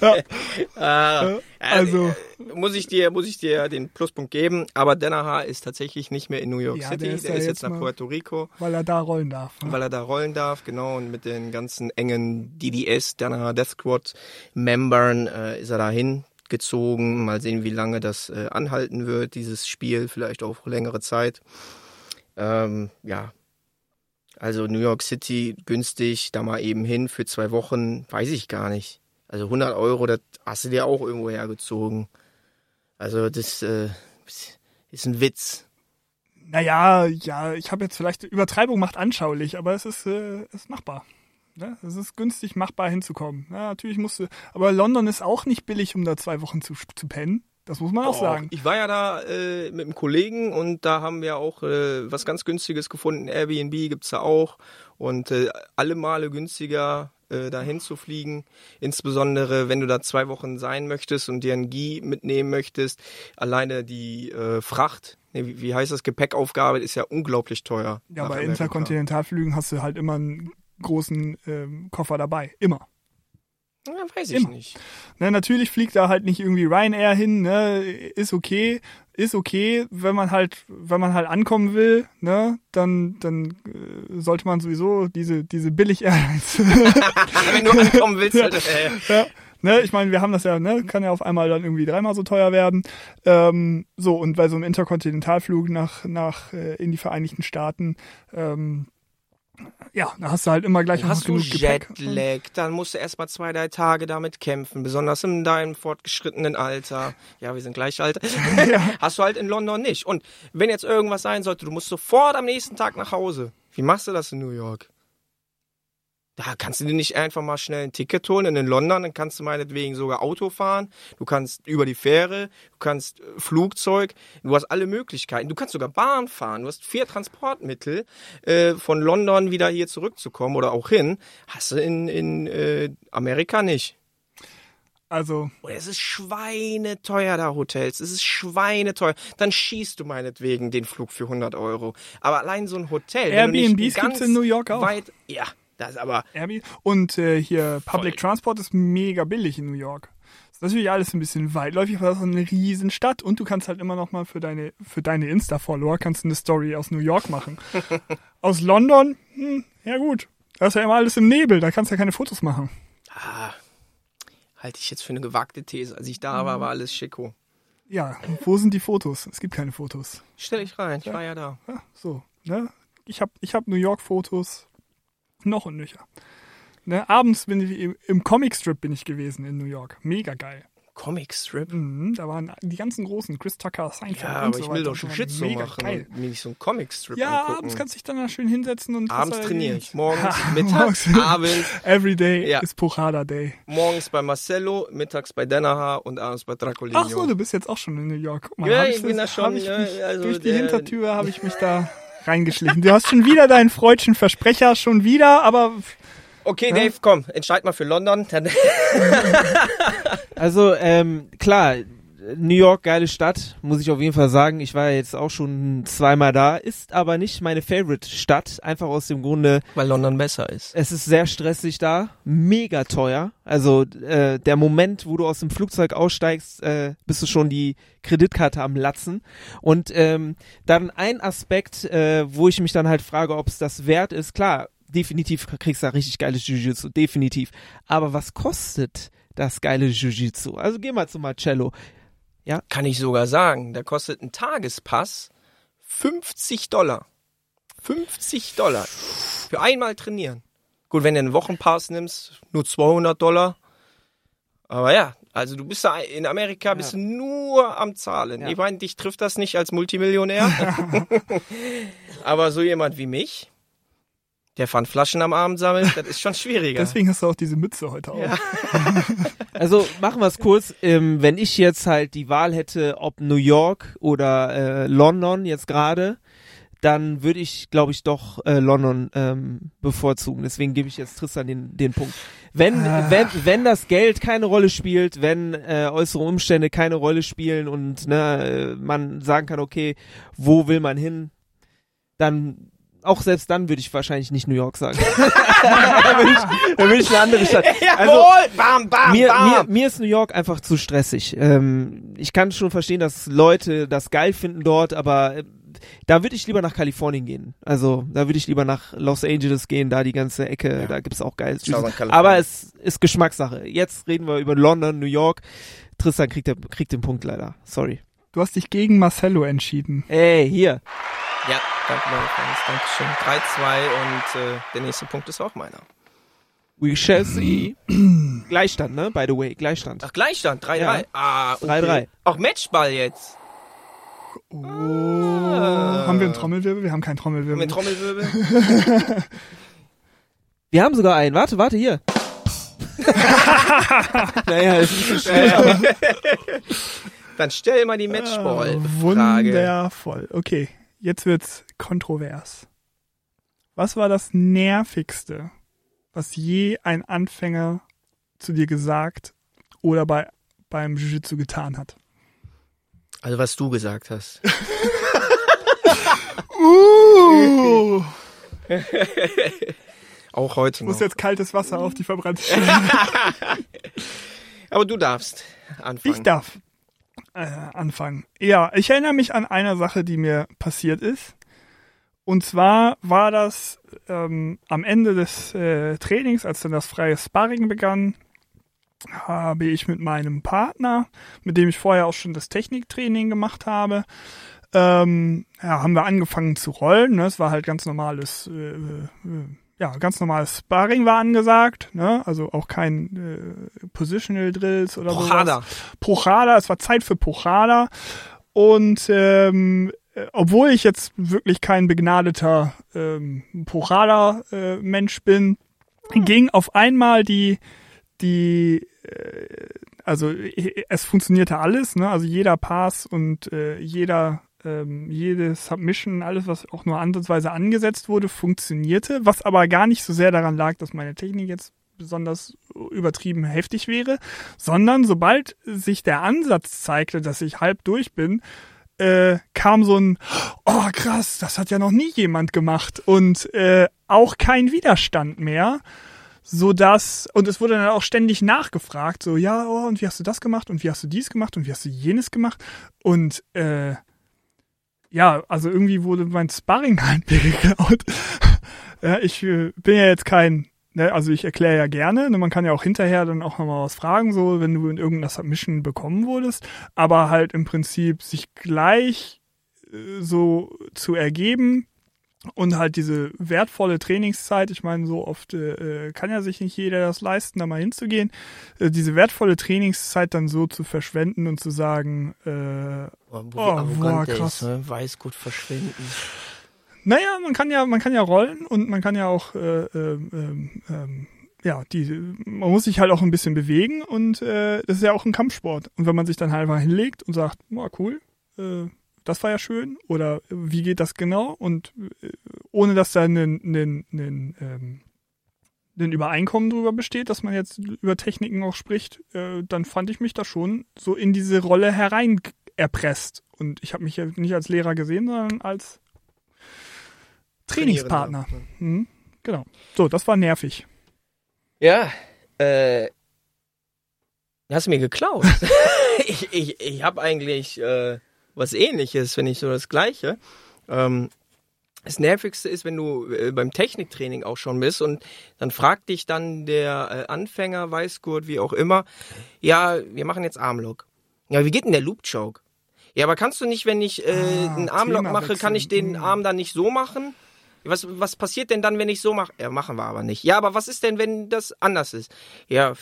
S3: Ah,
S2: Also
S3: äh, muss ich dir, muss ich dir den Pluspunkt geben. Aber Danaher ist tatsächlich nicht mehr in New York
S2: Ja,
S3: City.
S2: der
S3: Der
S2: ist
S3: ist,
S2: ja
S3: jetzt nach Puerto Rico,
S2: weil er da rollen darf. ne?
S3: weil er da rollen darf, genau. Und mit den ganzen engen DDS, Danaher Death Squad Membern, äh, ist er dahin gezogen. Mal sehen, wie lange das äh, anhalten wird, dieses Spiel, vielleicht auch längere Zeit. Ähm, ja. Also New York City günstig, da mal eben hin für zwei Wochen, weiß ich gar nicht. Also 100 Euro, das hast du dir auch irgendwo hergezogen. Also das äh, ist ein Witz.
S2: Naja, ja, ich habe jetzt vielleicht Übertreibung macht anschaulich, aber es ist, äh, ist machbar. Ne? Es ist günstig machbar hinzukommen. Ja, natürlich musst du, aber London ist auch nicht billig, um da zwei Wochen zu, zu pennen. Das muss man auch
S3: Doch,
S2: sagen.
S3: Ich war ja da äh, mit einem Kollegen und da haben wir auch äh, was ganz Günstiges gefunden. Airbnb gibt's da auch und äh, alle Male günstiger äh, dahin zu fliegen. Insbesondere, wenn du da zwei Wochen sein möchtest und dir ein Gi mitnehmen möchtest. Alleine die äh, Fracht, nee, wie, wie heißt das, Gepäckaufgabe ist ja unglaublich teuer.
S2: Ja, bei
S3: Amerika.
S2: Interkontinentalflügen hast du halt immer einen großen ähm, Koffer dabei. Immer.
S3: Ja, weiß ich
S2: Immer.
S3: nicht.
S2: Ne, natürlich fliegt da halt nicht irgendwie Ryanair hin, ne? Ist okay, ist okay, wenn man halt, wenn man halt ankommen will, ne, dann, dann äh, sollte man sowieso diese, diese billig Airlines.
S3: wenn du ankommen willst, halt, äh,
S2: ja, ne, ich meine, wir haben das ja, ne, kann ja auf einmal dann irgendwie dreimal so teuer werden. Ähm, so, und bei so einem Interkontinentalflug nach, nach äh, in die Vereinigten Staaten, ähm, ja, da hast du halt immer gleich
S3: Hast du. Jetlag, dann musst du erstmal zwei, drei Tage damit kämpfen, besonders in deinem fortgeschrittenen Alter. Ja, wir sind gleich alt. Hast du halt in London nicht. Und wenn jetzt irgendwas sein sollte, du musst sofort am nächsten Tag nach Hause. Wie machst du das in New York? Da kannst du dir nicht einfach mal schnell ein Ticket holen. Und in London, dann kannst du meinetwegen sogar Auto fahren. Du kannst über die Fähre, du kannst äh, Flugzeug, du hast alle Möglichkeiten. Du kannst sogar Bahn fahren. Du hast vier Transportmittel, äh, von London wieder hier zurückzukommen oder auch hin. Hast du in, in äh, Amerika nicht.
S2: Also,
S3: Und es ist schweineteuer, da Hotels. Es ist schweineteuer. Dann schießt du meinetwegen den Flug für 100 Euro. Aber allein so ein Hotel.
S2: Airbnbs
S3: ganz
S2: gibt's in New York auch.
S3: Weit, ja, das ist aber.
S2: Airbnb. Und äh, hier Public
S3: Voll.
S2: Transport ist mega billig in New York. Ist natürlich alles ein bisschen weitläufig, aber das ist eine riesen Stadt und du kannst halt immer noch mal für deine für deine Insta Follower kannst eine Story aus New York machen. Aus London, hm, ja gut. Da ist ja immer alles im Nebel, da kannst du ja keine Fotos machen.
S3: Ah, halte ich jetzt für eine gewagte These. Als ich da war, war alles schicko.
S2: Ja, wo sind die Fotos? Es gibt keine Fotos.
S3: Stell ich rein, ich war ja da.
S2: Ja, so, ne? Ich habe ich hab New York-Fotos noch und nöcher. Ne, abends bin ich im, Comicstrip bin ich gewesen in New York. Mega geil.
S3: Comicstrip?
S2: Mhm, da waren die ganzen großen Chris Tucker, Seinfeld
S3: Ja, aber
S2: so
S3: ich will doch
S2: so
S3: schon. Shitshow
S2: Mega
S3: machen
S2: Geil.
S3: und mir nicht so einen Comicstrip
S2: Ja,
S3: angucken.
S2: abends kannst du dich dann da schön hinsetzen und
S3: Abends
S2: da
S3: trainiere ich. Morgens, mittags, abends.
S2: Every day
S3: Ja.
S2: ist Pochada Day.
S3: Morgens bei Marcello, mittags bei Danaha und abends bei Dracolino.
S2: Ach so, du bist jetzt auch schon in New York. Guck mal,
S3: Ja,
S2: hab
S3: ich bin da
S2: das-
S3: schon,
S2: hab Ich
S3: ja,
S2: mich,
S3: also
S2: durch die Hintertür habe ich mich da reingeschlichen. Du hast schon wieder deinen freudschen Versprecher, schon wieder, aber
S3: Okay, Dave, komm, entscheid mal für London. Dann
S1: Also, ähm, klar, New York, geile Stadt, muss ich auf jeden Fall sagen. Ich war jetzt auch schon zweimal da, ist aber nicht meine Favorite-Stadt, einfach aus dem Grunde,
S3: Weil London besser ist.
S1: es ist sehr stressig da, mega teuer. Also äh, der Moment, wo du aus dem Flugzeug aussteigst, äh, bist du schon die Kreditkarte am Latzen. Und ähm, dann ein Aspekt, äh, wo ich mich dann halt frage, ob es das wert ist, klar, definitiv kriegst du da richtig geiles Jiu-Jitsu, definitiv. Aber was kostet das geile Jiu-Jitsu? Also geh mal zu Marcello.
S3: Kann ich sogar sagen. Da kostet ein Tagespass 50 Dollar. 50 Dollar. Für einmal trainieren. Gut, wenn du einen Wochenpass nimmst, nur 200 Dollar. Aber ja, also du bist da in Amerika bist du nur am Zahlen.
S1: Ja.
S3: Ich meine, dich trifft das nicht als Multimillionär. Aber so jemand wie mich, der Pfand Flaschen am Abend sammelt, das ist schon schwieriger.
S2: deswegen hast du auch diese Mütze heute auf.
S1: Also machen wir es kurz. Ähm, wenn ich jetzt halt die Wahl hätte, ob New York oder äh, London jetzt gerade, dann würde ich, glaube ich, doch äh, London ähm, bevorzugen. Deswegen gebe ich jetzt Tristan den, den Punkt. Wenn,
S2: Ah.
S1: wenn, wenn das Geld keine Rolle spielt, wenn äh, äußere Umstände keine Rolle spielen und ne, äh, man sagen kann, okay, wo will man hin, dann auch selbst dann würde ich wahrscheinlich nicht New York sagen. dann würde ich, dann würde ich eine andere Stadt. Also,
S3: Jawohl! bam, bam,
S1: mir,
S3: bam!
S1: mir, mir ist New York einfach zu stressig. Ähm, ich kann schon verstehen, dass Leute das geil finden dort, aber äh, da würde ich lieber nach Kalifornien gehen. Also da würde ich lieber nach Los Angeles gehen, da die ganze Ecke, da gibt's auch geiles. Aber es ist Geschmackssache. Jetzt reden wir über London, New York. Tristan kriegt, der, kriegt den Punkt leider. Sorry.
S2: Du hast dich gegen Marcello entschieden.
S1: Ey, hier.
S3: Ja, danke meine Fans, Dankeschön. 3-2 und äh, der nächste Punkt ist auch meiner.
S1: We shall see. Gleichstand, ne? By the way, Gleichstand.
S3: Ach, Gleichstand, 3-3.
S1: Ja.
S3: Ah, okay.
S1: 3-3.
S3: Auch Matchball jetzt.
S2: Oh, haben wir einen Trommelwirbel? Wir haben keinen Trommelwirbel.
S3: Mit Trommelwirbel.
S1: Wir haben sogar einen. Warte, warte, hier. naja, ist nicht so schwer.
S3: Dann stell mal die Matchball-Frage.
S2: Wundervoll. Okay, jetzt wird's kontrovers. Was war das nervigste, was je ein Anfänger zu dir gesagt oder bei beim Jiu-Jitsu getan hat?
S3: Also was du gesagt hast.
S2: Uh,
S3: Auch heute
S2: ich muss
S3: noch.
S2: jetzt kaltes Wasser auf die verbrannte Stelle.
S3: Aber du darfst anfangen.
S2: Ich darf äh, anfangen. Ja, ich erinnere mich an eine Sache, die mir passiert ist. Und zwar war das ähm, am Ende des äh, Trainings, als dann das freie Sparring begann, habe ich mit meinem Partner, mit dem ich vorher auch schon das Techniktraining gemacht habe, ähm, ja, haben wir angefangen zu rollen. Ne? Es war halt ganz normales, äh, äh, ja, ganz normales Sparring war angesagt. Ne? Also auch kein äh, Positional Drills oder so.
S3: Pochada.
S2: Pochada, es war Zeit für Pochada. Und ähm, äh, obwohl ich jetzt wirklich kein begnadeter ähm, Pochada-Mensch bin, ging auf einmal die, die, äh, also äh, es funktionierte alles, ne? Also jeder Pass und äh, jeder, ähm, jede Submission, alles, was auch nur ansatzweise angesetzt wurde, funktionierte, was aber gar nicht so sehr daran lag, dass meine Technik jetzt besonders übertrieben heftig wäre, sondern sobald sich der Ansatz zeigte, dass ich halb durch bin, äh, kam so ein, oh krass, das hat ja noch nie jemand gemacht. Und äh, auch kein Widerstand mehr, so dass und es wurde dann auch ständig nachgefragt, so ja, oh, und wie hast du das gemacht? Und wie hast du dies gemacht? Und wie hast du jenes gemacht? Und äh, ja, also irgendwie wurde mein Sparring halt geklaut. ja, ich äh, bin ja jetzt kein, ne, also ich erkläre ja gerne, ne, man kann ja auch hinterher dann auch nochmal was fragen, so, wenn du in irgendeiner Submission bekommen wurdest, aber halt im Prinzip sich gleich äh, so zu ergeben, und halt diese wertvolle Trainingszeit, ich meine, so oft äh, kann ja sich nicht jeder das leisten, da mal hinzugehen, äh, diese wertvolle Trainingszeit dann so zu verschwenden und zu sagen, äh,
S3: oh, boah, krass. Ist, ne? Weißgut verschwenden.
S2: Naja, man kann ja, man kann ja rollen und man kann ja auch, äh, äh, äh, ja, die, man muss sich halt auch ein bisschen bewegen und äh, das ist ja auch ein Kampfsport. Und wenn man sich dann halt mal hinlegt und sagt, boah, cool, äh, das war ja schön oder wie geht das genau und äh, ohne dass da ein, ein, ein, ähm, ein Übereinkommen darüber besteht, dass man jetzt über Techniken auch spricht, äh, dann fand ich mich da schon so in diese Rolle herein erpresst. Und ich habe mich ja nicht als Lehrer gesehen, sondern als Trainingspartner. Mhm, genau. So, das war nervig.
S3: Ja, äh, hast du mir geklaut. ich ich, ich habe eigentlich äh, was ähnliches, wenn nicht so das Gleiche. Ähm, das Nervigste ist, wenn du äh, beim Techniktraining auch schon bist und dann fragt dich dann der äh, Anfänger, Weißgurt, wie auch immer, ja, wir machen jetzt Armlock. Ja, wie geht denn der Loop Choke? Ja, aber kannst du nicht, wenn ich äh, ah, einen Armlock mache, kann ich den hm. Arm dann nicht so machen? Was, was passiert denn dann, wenn ich so mache? Ja, machen wir aber nicht. Ja, aber was ist denn, wenn das anders ist? Ja,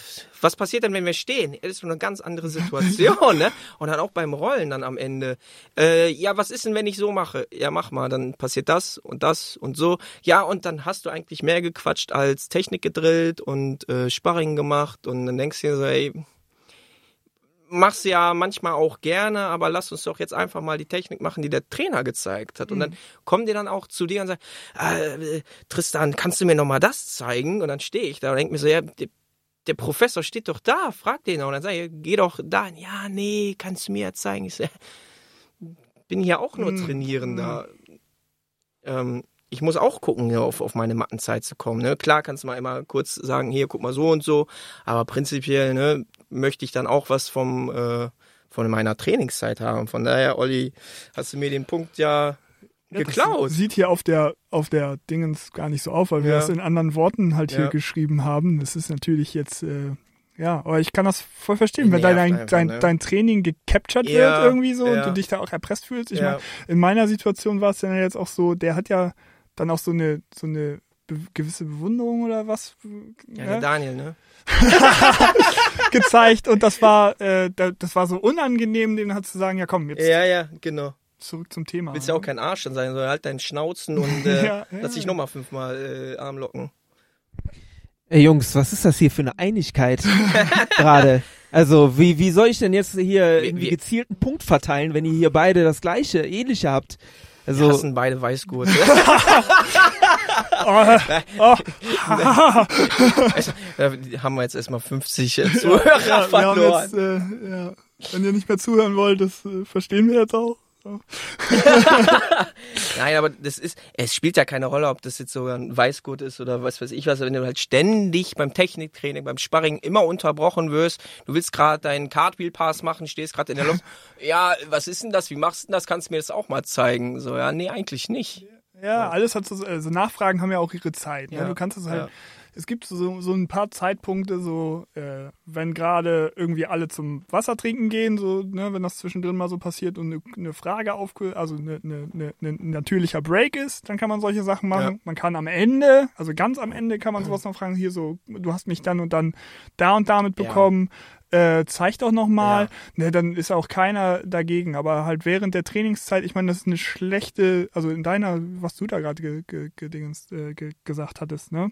S3: was passiert denn, wenn wir stehen? Das ist eine ganz andere Situation, ne? Und dann auch beim Rollen dann am Ende. Äh, ja, was ist denn, wenn ich so mache? Ja, mach mal, dann passiert das und das und so. Ja, und dann hast du eigentlich mehr gequatscht als Technik gedrillt und äh, Sparring gemacht und dann denkst du dir so, ey, mach's ja manchmal auch gerne, aber lass uns doch jetzt einfach mal die Technik machen, die der Trainer gezeigt hat. Und dann mhm. kommen die dann auch zu dir und sagen, äh, Tristan, kannst du mir noch mal das zeigen? Und dann stehe ich da und denke mir so, ja, der, Professor steht doch da, frag den. Und dann sage ich, geh doch da. Ja, nee, kannst du mir ja zeigen. Ich so, bin hier auch nur mhm. Trainierender. Ähm, ich muss auch gucken, auf, auf meine Mattenzeit zu kommen. Ne? Klar kannst du mal immer kurz sagen, hier, guck mal so und so, aber prinzipiell ne, möchte ich dann auch was vom äh, von meiner Trainingszeit haben. Von daher, Olli, hast du mir den Punkt ja, ja geklaut.
S2: sieht hier auf der auf der Dingens gar nicht so auf, weil wir ja. das in anderen Worten halt ja. hier geschrieben haben. Das ist natürlich jetzt äh, ja, aber ich kann das voll verstehen, wenn dein, einfach, dein, ne? dein Training gecaptured wird irgendwie so und du dich da auch erpresst fühlst. Ich meine, in meiner Situation war es dann jetzt auch so, der hat ja dann auch so eine so eine gewisse Bewunderung oder was.
S3: Ja, der Daniel, ne?
S2: gezeigt und das war, äh, das war so unangenehm, denen halt zu sagen, ja komm, jetzt.
S3: Ja, ja, genau.
S2: Zurück zum Thema.
S3: Willst ja auch kein Arsch dann sein, sondern halt deinen Schnauzen und äh, ja, ja, lass dich nochmal fünfmal äh, Armlocken.
S1: Ey Jungs, was ist das hier für eine Einigkeit gerade? Also, wie, wie soll ich denn jetzt hier irgendwie gezielten Punkt verteilen, wenn ihr hier beide das gleiche, ähnliche habt?
S3: Also, Wir hassen beide Weißgurt. Oh, oh. also, haben wir jetzt erstmal 50 äh, Zuhörer ja, verloren. Jetzt, äh,
S2: ja. Wenn ihr nicht mehr zuhören wollt, das äh, verstehen wir jetzt auch.
S3: Nein, aber das ist, es spielt ja keine Rolle, ob das jetzt sogar ein Weißgurt ist oder was weiß ich was, wenn du halt ständig beim Techniktraining, beim Sparring immer unterbrochen wirst, du willst gerade deinen Cartwheel Pass machen, stehst gerade in der Luft, ja, was ist denn das, wie machst du denn das, kannst du mir das auch mal zeigen? So, ja, nee, eigentlich nicht.
S2: Ja, alles hat so, also Nachfragen haben ja auch ihre Zeit. Ne? Ja, Du kannst es halt, es gibt so, so ein paar Zeitpunkte, so äh, wenn gerade irgendwie alle zum Wasser trinken gehen, so ne, wenn das zwischendrin mal so passiert und eine, eine Frage auf, also eine, eine, eine, ein natürlicher Break ist, dann kann man solche Sachen machen. Ja. Man kann am Ende, also ganz am Ende kann man sowas noch fragen, hier so, du hast mich dann und dann da und damit bekommen. Ja. Äh, zeig doch noch mal, ja. ne, dann ist auch keiner dagegen, aber halt während der Trainingszeit, ich meine, das ist eine schlechte, also in deiner, was du da gerade ge, ge, ge, ge, gesagt hattest, ne,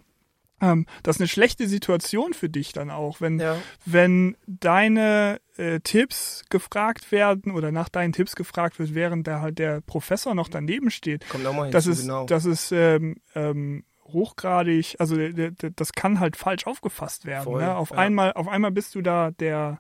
S2: ähm, das ist eine schlechte Situation für dich dann auch, wenn, ja. wenn deine äh, Tipps gefragt werden oder nach deinen Tipps gefragt wird, während da halt der Professor noch daneben steht.
S3: Kommt auch mal
S2: das
S3: hinzu,
S2: ist,
S3: genau.
S2: Das ist ähm, ähm, hochgradig, also das kann halt falsch aufgefasst werden. Voll, ne? Auf ja. einmal, auf einmal bist du da der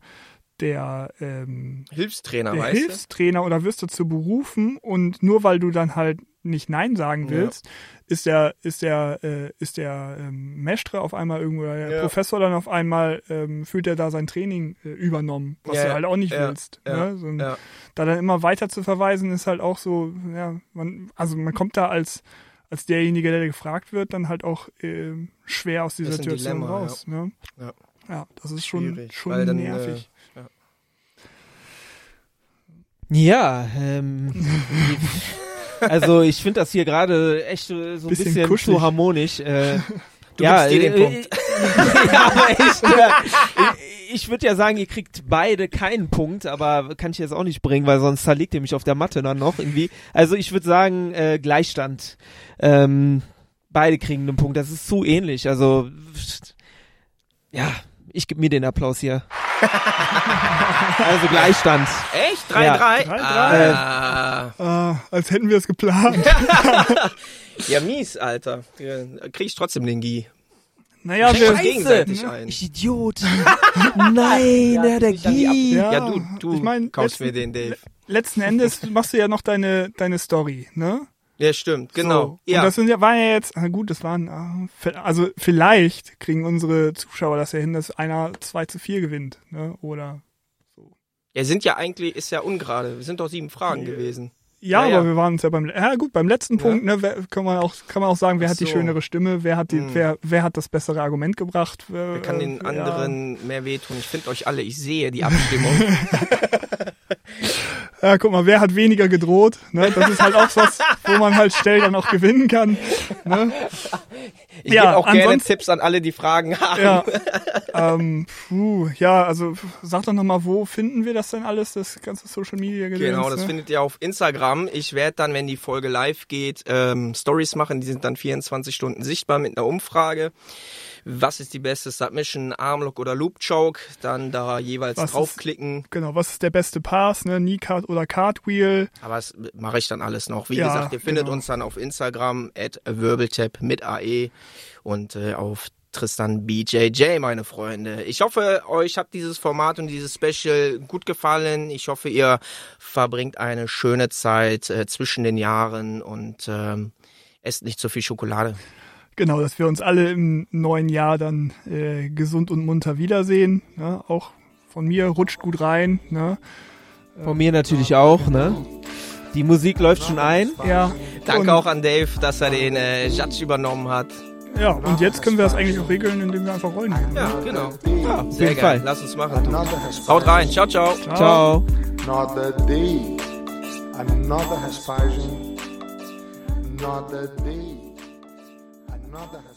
S2: der ähm,
S3: Hilfstrainer,
S2: der Hilfstrainer oder wirst du zu berufen und nur weil du dann halt nicht Nein sagen
S3: Ja.
S2: willst, ist der, ist der, äh, ist der ähm, Mestre auf einmal irgendwo, oder der
S3: Ja.
S2: Professor dann auf einmal, ähm, fühlt er da sein Training äh, übernommen, was
S3: Ja,
S2: du halt auch nicht
S3: ja,
S2: willst.
S3: ja,
S2: ne? so,
S3: ja.
S2: Da dann immer weiter zu verweisen, ist halt auch so, ja, man, also man kommt da als, als derjenige, der gefragt wird, dann halt auch ähm, schwer aus dieser Situation
S3: Dilemma,
S2: raus. Ne?
S3: Ja.
S2: ja, das ist schon,
S3: Schwierig,
S2: schon
S3: weil dann,
S2: nervig.
S1: Ja, ähm, also ich finde das hier gerade echt äh, so ein
S2: Bisschen
S1: bisschen, zu harmonisch. Äh,
S3: Du
S1: ja, äh,
S3: Punkt.
S1: äh, ja, aber echt, äh, ich würde ja sagen, ihr kriegt beide keinen Punkt, aber kann ich jetzt auch nicht bringen, weil sonst zerlegt ihr mich auf der Matte dann noch irgendwie. Also ich würde sagen, äh, Gleichstand. Ähm, beide kriegen einen Punkt. Das ist zu ähnlich. Also ja, ich gebe mir den Applaus hier. also Gleichstand.
S3: Echt? 3-3?
S1: Ja.
S2: 3-3.
S3: Ah.
S2: Ah, als hätten wir es geplant.
S3: Ja, mies, Alter. Krieg ich trotzdem den Gi.
S2: Naja,
S3: Scheiße.
S2: wir,
S3: gegenseitig ein.
S1: Ich Idiot. Nein, der, der
S3: Ab-
S1: Guy.
S2: Ja,
S3: Ja, du, du
S2: ich mein,
S3: kaufst
S2: letzten-
S3: mir den, Dave.
S2: letzten Endes machst du ja noch deine, deine Story, ne?
S3: Ja, stimmt, genau.
S2: So.
S3: Ja.
S2: Und das sind ja, waren ja jetzt, na gut, das waren, ah, also vielleicht kriegen unsere Zuschauer das ja hin, dass einer 2 zu 4 gewinnt, ne? Oder,
S3: ja, sind ja eigentlich, ist ja ungerade. Wir sind doch sieben Fragen gewesen.
S2: Ja,
S3: Ja, ja.
S2: aber wir waren uns ja beim, ja gut, beim letzten
S3: Ja.
S2: Punkt, ne, wer, kann man auch, kann man auch sagen, wer
S3: Ach
S2: hat die
S3: so.
S2: schönere Stimme, wer hat die,
S3: Hm.
S2: wer, wer hat das bessere Argument gebracht, wer,
S3: Wer kann den
S2: äh,
S3: anderen mehr wehtun? Ich finde euch alle, ich sehe die Abstimmung.
S2: Ja. guck mal, wer hat weniger gedroht, ne? Das ist halt auch was, wo man halt schnell dann auch gewinnen kann, ne?
S3: Ich
S2: Ja,
S3: gebe auch gerne Tipps an alle, die Fragen haben.
S2: Ja, ähm, puh, ja, also sag doch nochmal, wo finden wir das denn alles, das ganze Social Media Gedöns,
S3: Genau, das
S2: ne?
S3: findet ihr auf Instagram. Ich werde dann, wenn die Folge live geht, ähm, Stories machen. Die sind dann 24 Stunden sichtbar mit einer Umfrage. Was ist die beste Submission, Armlock oder Loop Choke? Dann da jeweils
S2: Was ist-
S3: draufklicken.
S2: Genau, was ist der beste Pass, ne? Kneecard oder Cartwheel?
S3: Aber das mache ich dann alles noch. Wie
S2: Ja,
S3: gesagt, ihr findet
S2: genau.
S3: uns dann auf Instagram at wirbeltap mit AE und äh, auf Tristan BJJ, meine Freunde. Ich hoffe, euch hat dieses Format und dieses Special gut gefallen. Ich hoffe, ihr verbringt eine schöne Zeit äh, zwischen den Jahren und ähm, esst nicht zu viel Schokolade.
S2: Genau, dass wir uns alle im neuen Jahr dann äh, gesund und munter wiedersehen. Ne? Auch von mir rutscht gut rein. Ne?
S1: Von mir natürlich auch, ne? Die Musik läuft schon ein.
S2: Ja.
S3: Danke
S2: und,
S3: auch an Dave, dass er den äh, Judge übernommen hat.
S2: Ja, und jetzt können wir das eigentlich auch regeln, indem wir einfach rollen gehen.
S3: Ja, genau.
S1: Ja, auf
S3: Sehr
S1: jeden
S3: geil.
S1: Fall.
S3: Lass uns machen. Du. Haut rein. Ciao, ciao.
S1: Ciao.
S4: Another day, another has Another day, another has